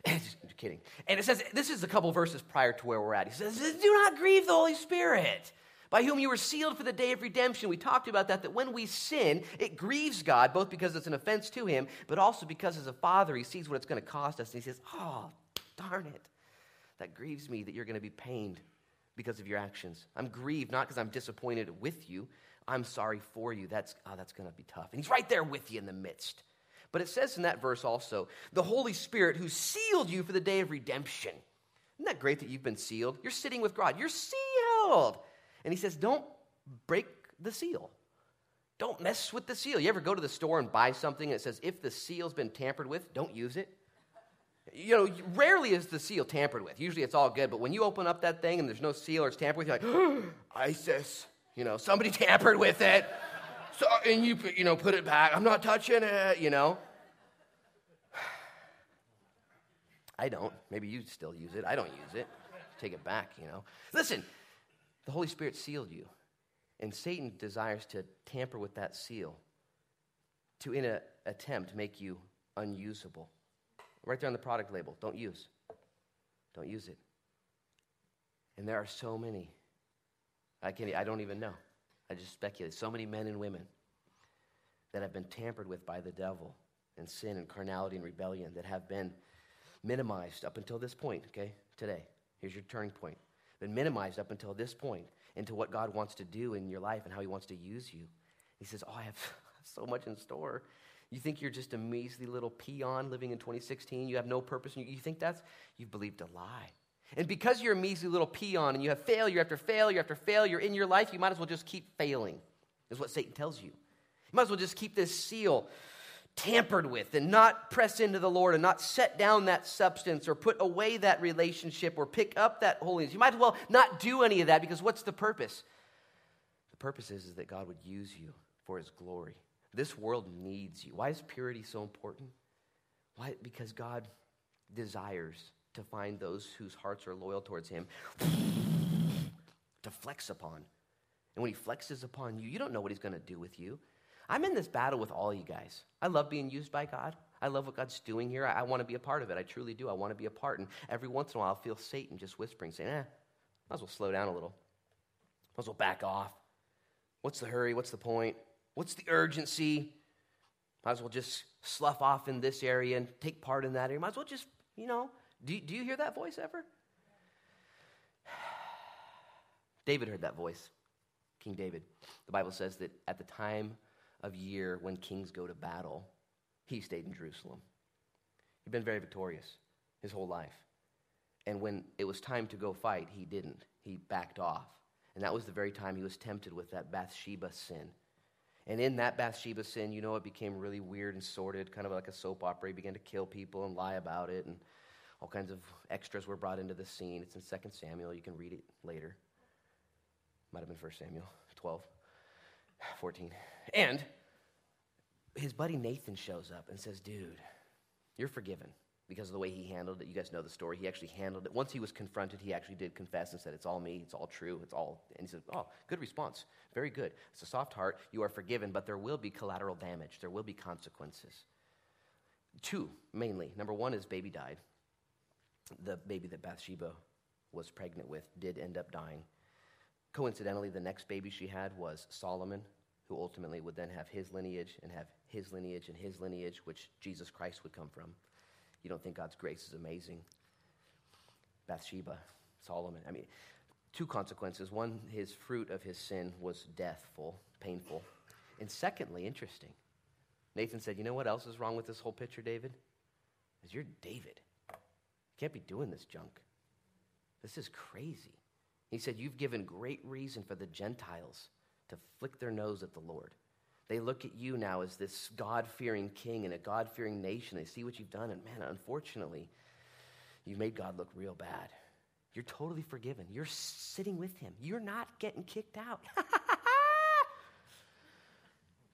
just, just kidding. And it says, this is a couple verses prior to where we're at. He says, do not grieve the Holy Spirit by whom you were sealed for the day of redemption. We talked about that, that when we sin, it grieves God, both because it's an offense to him, but also because as a father, he sees what it's going to cost us. And he says, oh, darn it. That grieves me that you're going to be pained because of your actions. I'm grieved not because I'm disappointed with you. I'm sorry for you. That's, oh, that's going to be tough. And he's right there with you in the midst. But it says in that verse also, the Holy Spirit who sealed you for the day of redemption. Isn't that great that you've been sealed? You're sitting with God. You're sealed. And he says, don't break the seal. Don't mess with the seal. You ever go to the store and buy something that says, if the seal's been tampered with, don't use it? You know, rarely is the seal tampered with. Usually it's all good. But when you open up that thing and there's no seal or it's tampered with, you're like, ISIS. You know, somebody tampered with it. So, and you, you know, put it back. I'm not touching it, you know. I don't. Maybe you still use it. I don't use it. Take it back, you know. Listen, the Holy Spirit sealed you. And Satan desires to tamper with that seal to, in an attempt, make you unusable. Right there on the product label don't use. Don't use it. And there are so many. I, can't, I don't even know. I just speculate. So many men and women that have been tampered with by the devil and sin and carnality and rebellion that have been minimized up until this point, okay? Today. Here's your turning point been minimized up until this point into what God wants to do in your life and how He wants to use you. He says, Oh, I have so much in store. You think you're just a measly little peon living in 2016? You have no purpose? You think that's, you've believed a lie. And because you're a measly little peon and you have failure after failure after failure in your life, you might as well just keep failing, is what Satan tells you. You might as well just keep this seal tampered with and not press into the Lord and not set down that substance or put away that relationship or pick up that holiness. You might as well not do any of that because what's the purpose? The purpose is, is that God would use you for his glory. This world needs you. Why is purity so important? Why? Because God desires to find those whose hearts are loyal towards him to flex upon. And when he flexes upon you, you don't know what he's going to do with you. I'm in this battle with all you guys. I love being used by God. I love what God's doing here. I, I want to be a part of it. I truly do. I want to be a part. And every once in a while, I'll feel Satan just whispering, saying, eh, might as well slow down a little. Might as well back off. What's the hurry? What's the point? What's the urgency? Might as well just slough off in this area and take part in that area. Might as well just, you know, do, do you hear that voice ever? David heard that voice, King David. The Bible says that at the time of year when kings go to battle, he stayed in Jerusalem. He'd been very victorious his whole life. And when it was time to go fight, he didn't. He backed off. And that was the very time he was tempted with that Bathsheba sin. And in that Bathsheba sin, you know, it became really weird and sordid, kind of like a soap opera. He began to kill people and lie about it, and all kinds of extras were brought into the scene. It's in 2 Samuel. You can read it later. Might have been 1 Samuel 12, 14. And his buddy Nathan shows up and says, Dude, you're forgiven because of the way he handled it. You guys know the story. He actually handled it. Once he was confronted, he actually did confess and said, It's all me. It's all true. It's all. And he said, Oh, good response. Very good. It's a soft heart. You are forgiven, but there will be collateral damage. There will be consequences. Two, mainly. Number one is baby died. The baby that Bathsheba was pregnant with did end up dying. Coincidentally, the next baby she had was Solomon, who ultimately would then have his lineage and have his lineage and his lineage, which Jesus Christ would come from. You don't think God's grace is amazing? Bathsheba, Solomon. I mean, two consequences. One, his fruit of his sin was deathful, painful. And secondly, interesting. Nathan said, You know what else is wrong with this whole picture, David? Is you're David. You can't be doing this junk. This is crazy. He said, You've given great reason for the Gentiles to flick their nose at the Lord. They look at you now as this God fearing king and a God fearing nation. They see what you've done, and man, unfortunately, you've made God look real bad. You're totally forgiven. You're sitting with him. You're not getting kicked out.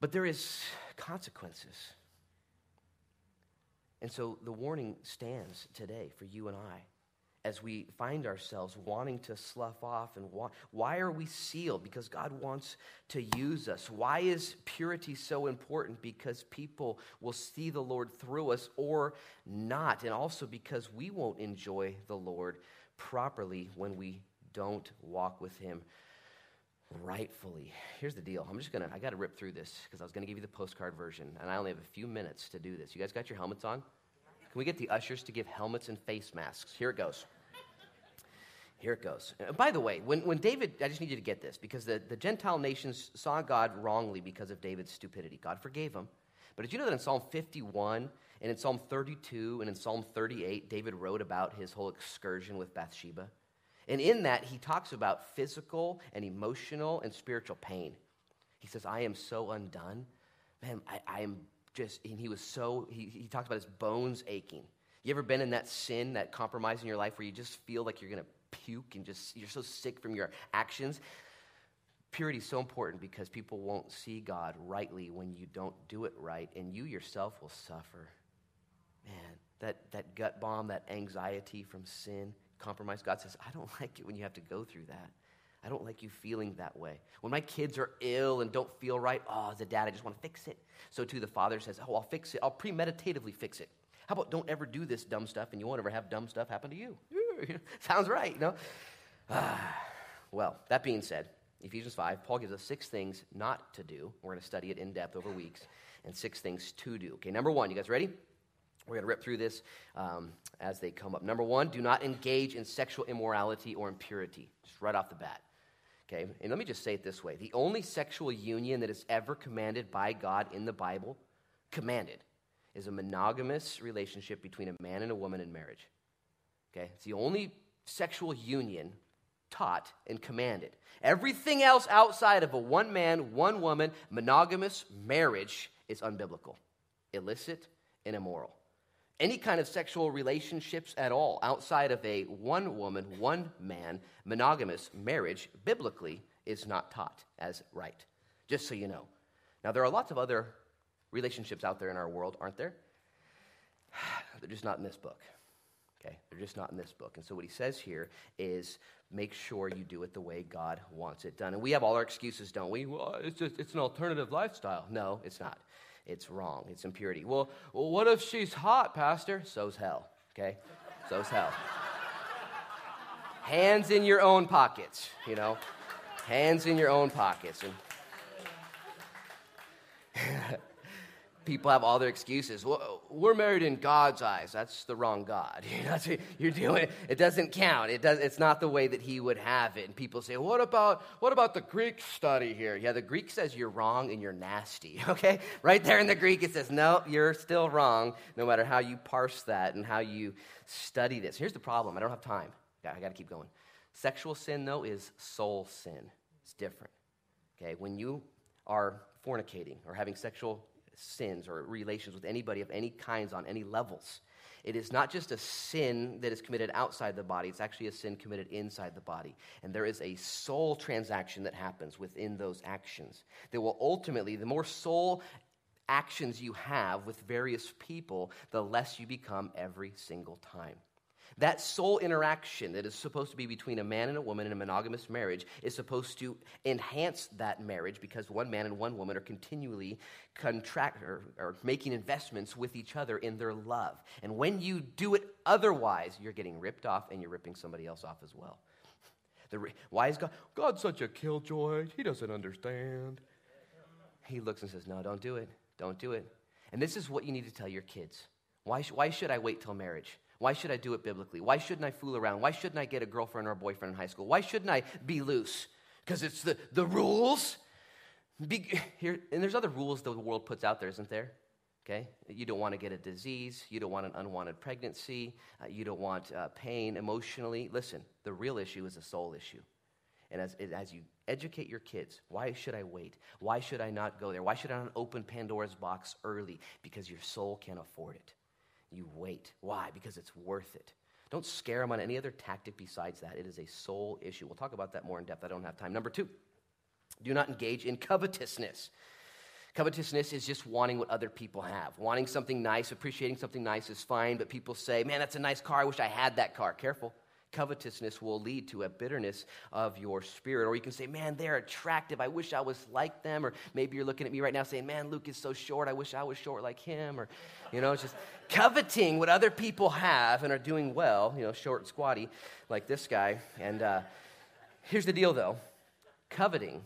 but there is consequences. And so the warning stands today for you and I as we find ourselves wanting to slough off and why, why are we sealed? Because god wants to use us. Why is purity so important? Because people will see the lord through us or not and also because we won't enjoy the lord properly when we don't walk with him rightfully. Here's the deal. I'm just gonna i gotta rip through this because i was gonna give you the postcard version and i only have a few minutes to do this. You guys got your helmets on? Can we get the ushers to give helmets and face masks? Here it goes here it goes. Uh, by the way, when, when David, I just need you to get this because the, the Gentile nations saw God wrongly because of David's stupidity. God forgave him. But did you know that in Psalm 51 and in Psalm 32 and in Psalm 38, David wrote about his whole excursion with Bathsheba? And in that, he talks about physical and emotional and spiritual pain. He says, I am so undone. Man, I, I am just, and he was so, he, he talks about his bones aching. You ever been in that sin, that compromise in your life where you just feel like you're going to puke and just you're so sick from your actions. Purity is so important because people won't see God rightly when you don't do it right, and you yourself will suffer. Man, that, that gut bomb, that anxiety from sin, compromise. God says, I don't like it when you have to go through that. I don't like you feeling that way. When my kids are ill and don't feel right, oh, as a dad, I just want to fix it. So too, the father says, Oh, I'll fix it. I'll premeditatively fix it. How about don't ever do this dumb stuff and you won't ever have dumb stuff happen to you? Sounds right, you know? Well, that being said, Ephesians 5, Paul gives us six things not to do. We're going to study it in depth over weeks, and six things to do. Okay, number one, you guys ready? We're going to rip through this um, as they come up. Number one, do not engage in sexual immorality or impurity, just right off the bat. Okay, and let me just say it this way the only sexual union that is ever commanded by God in the Bible, commanded, is a monogamous relationship between a man and a woman in marriage. Okay? It's the only sexual union taught and commanded. Everything else outside of a one man, one woman, monogamous marriage is unbiblical, illicit, and immoral. Any kind of sexual relationships at all outside of a one woman, one man, monogamous marriage, biblically, is not taught as right. Just so you know. Now, there are lots of other relationships out there in our world, aren't there? They're just not in this book. Okay? They're just not in this book. And so what he says here is make sure you do it the way God wants it done. And we have all our excuses, don't we? Well, it's just it's an alternative lifestyle. No, it's not. It's wrong. It's impurity. Well, well what if she's hot, Pastor? So's hell, okay? So's hell. Hands in your own pockets, you know? Hands in your own pockets. And people have all their excuses. Well, we're married in God's eyes. That's the wrong God. You're doing. It doesn't count. It does, it's not the way that he would have it. And people say, what about, what about the Greek study here? Yeah, the Greek says you're wrong and you're nasty, okay? Right there in the Greek, it says, no, you're still wrong, no matter how you parse that and how you study this. Here's the problem. I don't have time. I got to keep going. Sexual sin, though, is soul sin. It's different. Okay? When you are fornicating or having sexual sins or relations with anybody of any kinds on any levels. It is not just a sin that is committed outside the body, it's actually a sin committed inside the body. And there is a soul transaction that happens within those actions that will ultimately, the more soul actions you have with various people, the less you become every single time. That soul interaction that is supposed to be between a man and a woman in a monogamous marriage is supposed to enhance that marriage because one man and one woman are continually contract or, or making investments with each other in their love. And when you do it otherwise, you're getting ripped off and you're ripping somebody else off as well. The, why is God? God's such a killjoy. He doesn't understand. He looks and says, No, don't do it. Don't do it. And this is what you need to tell your kids. Why, why should I wait till marriage? Why should I do it biblically? Why shouldn't I fool around? Why shouldn't I get a girlfriend or a boyfriend in high school? Why shouldn't I be loose? Because it's the, the rules. Be, here, and there's other rules the world puts out there, isn't there? Okay? You don't want to get a disease. You don't want an unwanted pregnancy. Uh, you don't want uh, pain emotionally. Listen, the real issue is a soul issue. And as, as you educate your kids, why should I wait? Why should I not go there? Why should I not open Pandora's box early? Because your soul can't afford it you wait. Why? Because it's worth it. Don't scare them on any other tactic besides that. It is a soul issue. We'll talk about that more in depth. I don't have time. Number two, do not engage in covetousness. Covetousness is just wanting what other people have. Wanting something nice, appreciating something nice is fine, but people say, man, that's a nice car. I wish I had that car. Careful covetousness will lead to a bitterness of your spirit. Or you can say, man, they're attractive. I wish I was like them. Or maybe you're looking at me right now saying, man, Luke is so short. I wish I was short like him. Or, you know, it's just coveting what other people have and are doing well, you know, short and squatty like this guy. And uh, here's the deal, though coveting,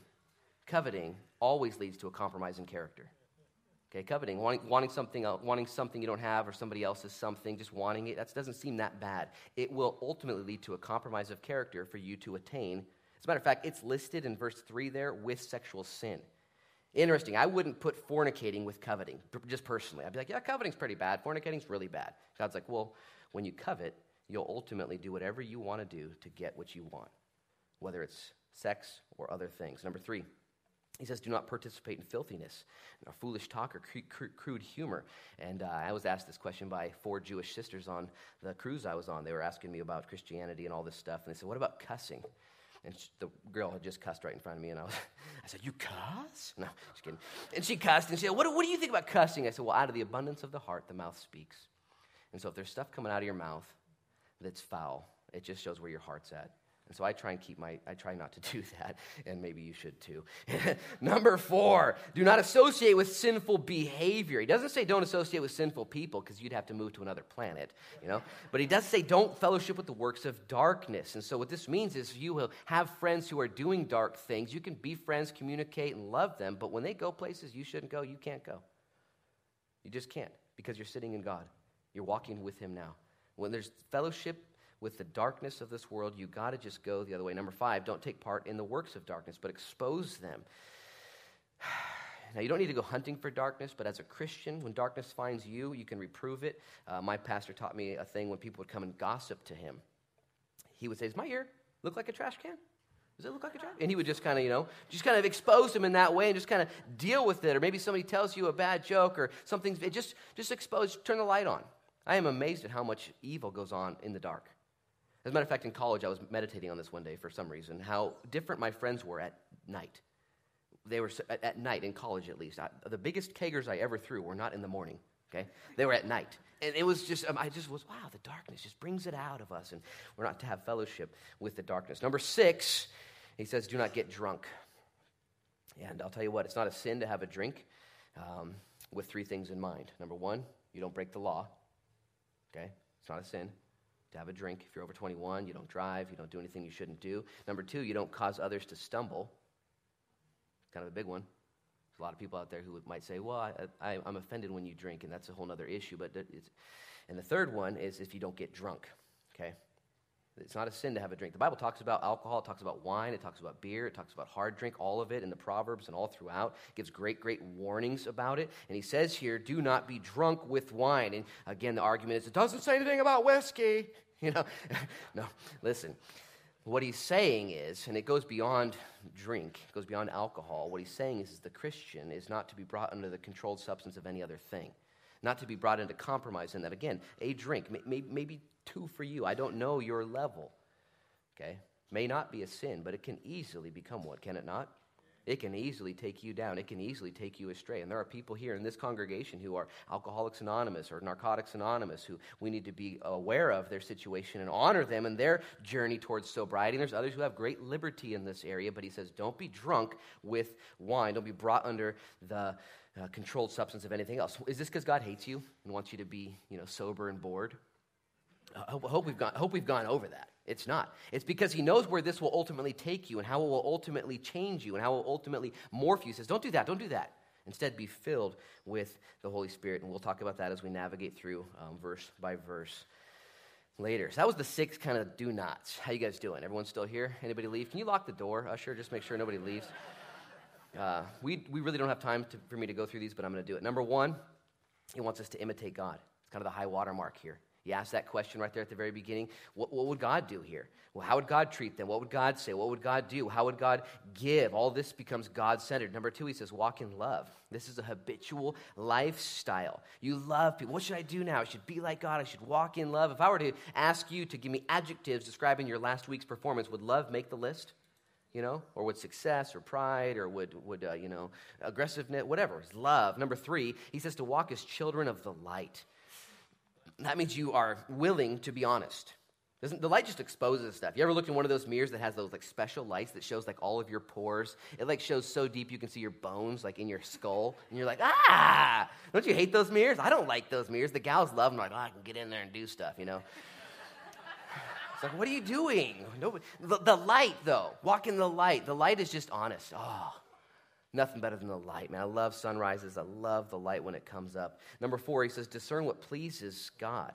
coveting always leads to a compromise in character. Okay, coveting, wanting, wanting, something, wanting something you don't have or somebody else's something, just wanting it, that doesn't seem that bad. It will ultimately lead to a compromise of character for you to attain. As a matter of fact, it's listed in verse 3 there with sexual sin. Interesting. I wouldn't put fornicating with coveting, just personally. I'd be like, yeah, coveting's pretty bad. Fornicating's really bad. God's like, well, when you covet, you'll ultimately do whatever you want to do to get what you want, whether it's sex or other things. Number three, he says, do not participate in filthiness, or foolish talk, or crude humor. And uh, I was asked this question by four Jewish sisters on the cruise I was on. They were asking me about Christianity and all this stuff. And they said, what about cussing? And she, the girl had just cussed right in front of me. And I, was, I said, You cuss? No, just kidding. And she cussed. And she said, what, what do you think about cussing? I said, Well, out of the abundance of the heart, the mouth speaks. And so if there's stuff coming out of your mouth that's foul, it just shows where your heart's at. And so I try and keep my, I try not to do that, and maybe you should too. Number four, do not associate with sinful behavior. He doesn't say don't associate with sinful people because you'd have to move to another planet, you know? But he does say don't fellowship with the works of darkness. And so what this means is you will have friends who are doing dark things. You can be friends, communicate, and love them, but when they go places you shouldn't go, you can't go. You just can't because you're sitting in God. You're walking with Him now. When there's fellowship with the darkness of this world, you got to just go the other way. Number five, don't take part in the works of darkness, but expose them. Now, you don't need to go hunting for darkness, but as a Christian, when darkness finds you, you can reprove it. Uh, my pastor taught me a thing when people would come and gossip to him. He would say, Does my ear look like a trash can? Does it look like a trash? And he would just kind of, you know, just kind of expose him in that way and just kind of deal with it. Or maybe somebody tells you a bad joke or something, just, just expose, turn the light on. I am amazed at how much evil goes on in the dark. As a matter of fact, in college, I was meditating on this one day for some reason, how different my friends were at night. They were at, at night, in college at least. I, the biggest keggers I ever threw were not in the morning, okay? They were at night. And it was just, um, I just was, wow, the darkness just brings it out of us, and we're not to have fellowship with the darkness. Number six, he says, do not get drunk. And I'll tell you what, it's not a sin to have a drink. Um, with three things in mind. Number one, you don't break the law. Okay? It's not a sin to have a drink. If you're over 21, you don't drive, you don't do anything you shouldn't do. Number two, you don't cause others to stumble. Kind of a big one. There's a lot of people out there who might say, well, I, am offended when you drink, and that's a whole other issue. But and the third one is if you don't get drunk. Okay? It's not a sin to have a drink. The Bible talks about alcohol, it talks about wine, it talks about beer, it talks about hard drink, all of it in the Proverbs and all throughout. It gives great, great warnings about it. And he says here, do not be drunk with wine. And again, the argument is it doesn't say anything about whiskey. You know, no, listen. What he's saying is, and it goes beyond drink, it goes beyond alcohol. What he's saying is, is the Christian is not to be brought under the controlled substance of any other thing not to be brought into compromise in that. Again, a drink, may, maybe two for you. I don't know your level. Okay? May not be a sin, but it can easily become one, can it not? It can easily take you down. It can easily take you astray. And there are people here in this congregation who are Alcoholics Anonymous or Narcotics Anonymous who we need to be aware of their situation and honor them in their journey towards sobriety. And there's others who have great liberty in this area, but he says, don't be drunk with wine. Don't be brought under the uh, controlled substance of anything else. Is this because God hates you and wants you to be, you know, sober and bored? I hope, hope, we've gone, hope we've gone over that. It's not. It's because he knows where this will ultimately take you and how it will ultimately change you and how it will ultimately morph you. He says, don't do that, don't do that. Instead, be filled with the Holy Spirit. And we'll talk about that as we navigate through um, verse by verse later. So that was the six kind of do nots. How you guys doing? Everyone still here? Anybody leave? Can you lock the door, Usher? Just make sure nobody leaves. Uh, we, we really don't have time to, for me to go through these, but I'm going to do it. Number one, he wants us to imitate God. It's kind of the high water mark here. He asked that question right there at the very beginning. What, what, would God do here? Well, how would God treat them? What would God say? What would God do? How would God give? All this becomes God centered. Number two, he says, walk in love. This is a habitual lifestyle. You love people. What should I do now? I should be like God. I should walk in love. If I were to ask you to give me adjectives describing your last week's performance, would love make the list? You know, or would success or pride or would, would uh, you know, aggressiveness, whatever, love. Number three, he says to walk as children of the light. That means you are willing to be honest. Doesn't, the light just exposes stuff. You ever looked in one of those mirrors that has those like special lights that shows like all of your pores? It like shows so deep you can see your bones like in your skull, and you're like, ah! Don't you hate those mirrors? I don't like those mirrors. The gals love them. Like, oh, I can get in there and do stuff, you know. It's like, what are you doing? Nobody, the, the light, though, walk in the light. The light is just honest. Oh, nothing better than the light, man. I love sunrises. I love the light when it comes up. Number four, he says, discern what pleases God.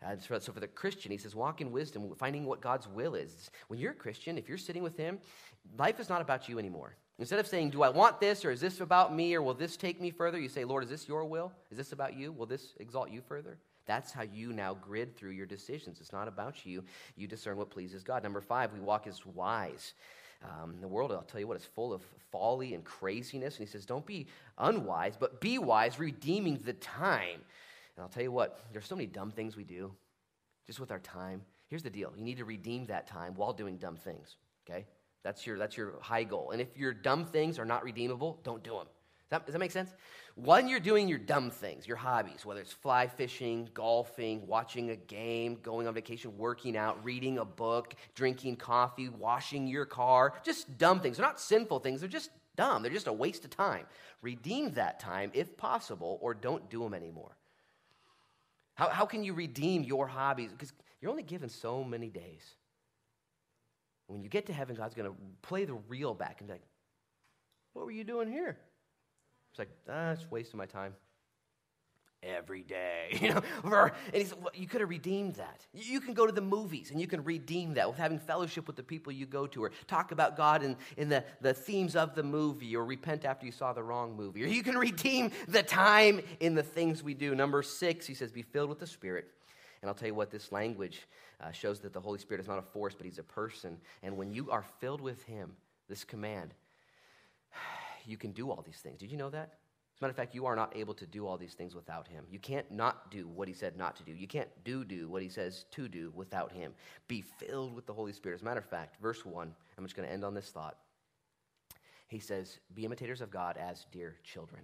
Uh, so for the Christian, he says, walk in wisdom, finding what God's will is. When you're a Christian, if you're sitting with Him, life is not about you anymore. Instead of saying, Do I want this, or is this about me, or will this take me further? You say, Lord, is this your will? Is this about you? Will this exalt you further? That's how you now grid through your decisions. It's not about you. You discern what pleases God. Number five, we walk as wise. Um, the world, I'll tell you what, is full of folly and craziness. And he says, don't be unwise, but be wise, redeeming the time. And I'll tell you what, there's so many dumb things we do just with our time. Here's the deal you need to redeem that time while doing dumb things, okay? That's your, that's your high goal. And if your dumb things are not redeemable, don't do them. Does that, does that make sense? When you're doing your dumb things, your hobbies, whether it's fly fishing, golfing, watching a game, going on vacation, working out, reading a book, drinking coffee, washing your car, just dumb things. They're not sinful things, they're just dumb. They're just a waste of time. Redeem that time if possible, or don't do them anymore. How, how can you redeem your hobbies? Because you're only given so many days. When you get to heaven, God's going to play the reel back and be like, What were you doing here? It's like, ah, wasting my time. Every day, you know, and he said, well, you could have redeemed that. You can go to the movies and you can redeem that with having fellowship with the people you go to, or talk about God in, in the, the themes of the movie, or repent after you saw the wrong movie, or you can redeem the time in the things we do. Number six, he says, be filled with the Spirit. And I'll tell you what, this language uh, shows that the Holy Spirit is not a force, but He's a person. And when you are filled with Him, this command, you can do all these things. Did you know that? As a matter of fact, you are not able to do all these things without him. You can't not do what he said not to do. You can't do do what he says to do without him. Be filled with the Holy Spirit. As a matter of fact, verse 1, I'm just going to end on this thought. He says, Be imitators of God as dear children.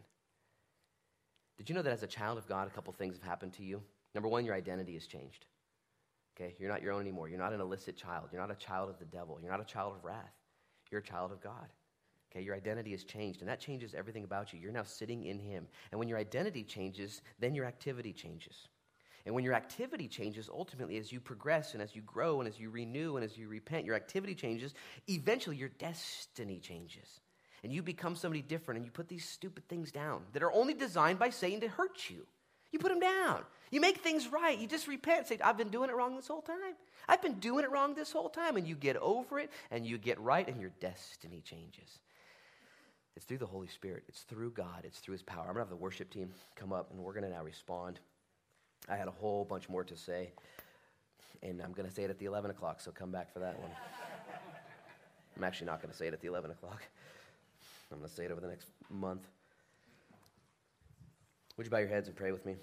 Did you know that as a child of God, a couple things have happened to you? Number one, your identity has changed. Okay, you're not your own anymore. You're not an illicit child. You're not a child of the devil. You're not a child of wrath. You're a child of God. Okay, your identity has changed, and that changes everything about you. You're now sitting in Him. And when your identity changes, then your activity changes. And when your activity changes, ultimately, as you progress and as you grow and as you renew and as you repent, your activity changes. Eventually, your destiny changes. And you become somebody different and you put these stupid things down that are only designed by Satan to hurt you. You put them down. You make things right. You just repent. Say, I've been doing it wrong this whole time. I've been doing it wrong this whole time. And you get over it and you get right and your destiny changes. It's through the Holy Spirit, it's through God, it's through His power. I'm going to have the worship team come up and we're going to now respond. I had a whole bunch more to say, and I'm going to say it at the 11 o'clock, so come back for that one. I'm actually not going to say it at the 11 o'clock. I'm going to say it over the next month. Would you bow your heads and pray with me?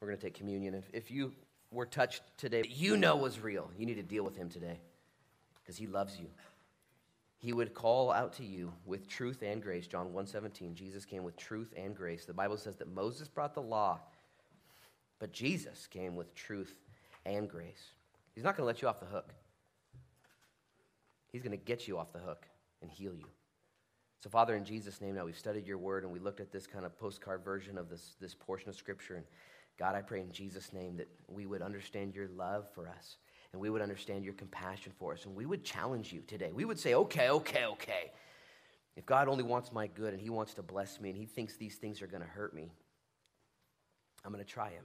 We're going to take communion. If, if you were touched today, you know was real, you need to deal with him today because he loves you. He would call out to you with truth and grace. John 1:17. Jesus came with truth and grace. The Bible says that Moses brought the law, but Jesus came with truth and grace. He's not going to let you off the hook. He's going to get you off the hook and heal you. So, Father, in Jesus' name, now we've studied your word and we looked at this kind of postcard version of this, this portion of Scripture. And God, I pray in Jesus' name that we would understand your love for us and we would understand your compassion for us and we would challenge you today. We would say, okay, okay, okay. If God only wants my good and he wants to bless me and he thinks these things are going to hurt me, I'm going to try him.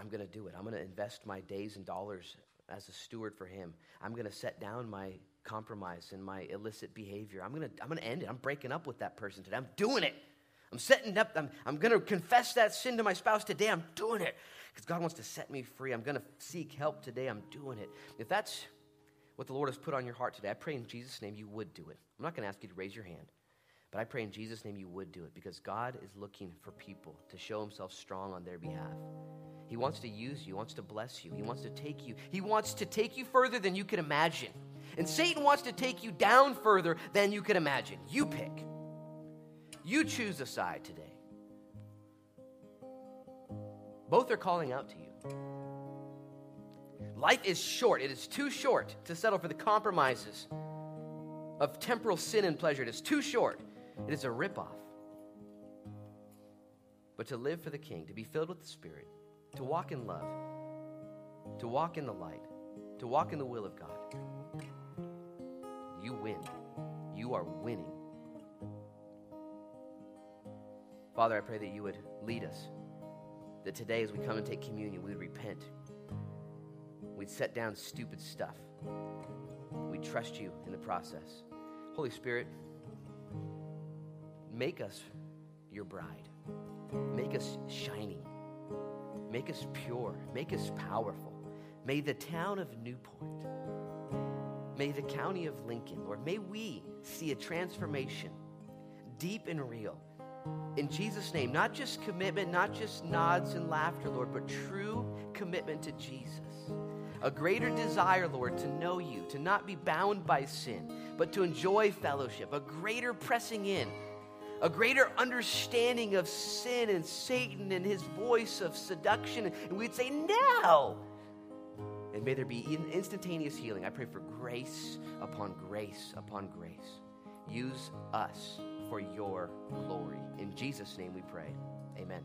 I'm going to do it. I'm going to invest my days and dollars as a steward for him. I'm going to set down my compromise and my illicit behavior. I'm going to I'm going to end it. I'm breaking up with that person today. I'm doing it. I'm setting up, I'm, I'm going to confess that sin to my spouse today. I'm doing it because God wants to set me free. I'm going to seek help today. I'm doing it. If that's what the Lord has put on your heart today, I pray in Jesus' name you would do it. I'm not going to ask you to raise your hand, but I pray in Jesus' name you would do it because God is looking for people to show himself strong on their behalf. He wants to use you, he wants to bless you, he wants to take you, he wants to take you further than you can imagine. And Satan wants to take you down further than you can imagine. You pick. You choose a side today. Both are calling out to you. Life is short. It is too short to settle for the compromises of temporal sin and pleasure. It is too short. It is a ripoff. But to live for the King, to be filled with the Spirit, to walk in love, to walk in the light, to walk in the will of God, you win. You are winning. Father, I pray that you would lead us. That today, as we come and take communion, we would repent. We'd set down stupid stuff. We'd trust you in the process. Holy Spirit, make us your bride. Make us shining. Make us pure. Make us powerful. May the town of Newport May the county of Lincoln, Lord, may we see a transformation deep and real. In Jesus' name, not just commitment, not just nods and laughter, Lord, but true commitment to Jesus. A greater desire, Lord, to know you, to not be bound by sin, but to enjoy fellowship. A greater pressing in, a greater understanding of sin and Satan and his voice of seduction. And we'd say, No! And may there be instantaneous healing. I pray for grace upon grace upon grace. Use us for your glory. In Jesus' name we pray. Amen.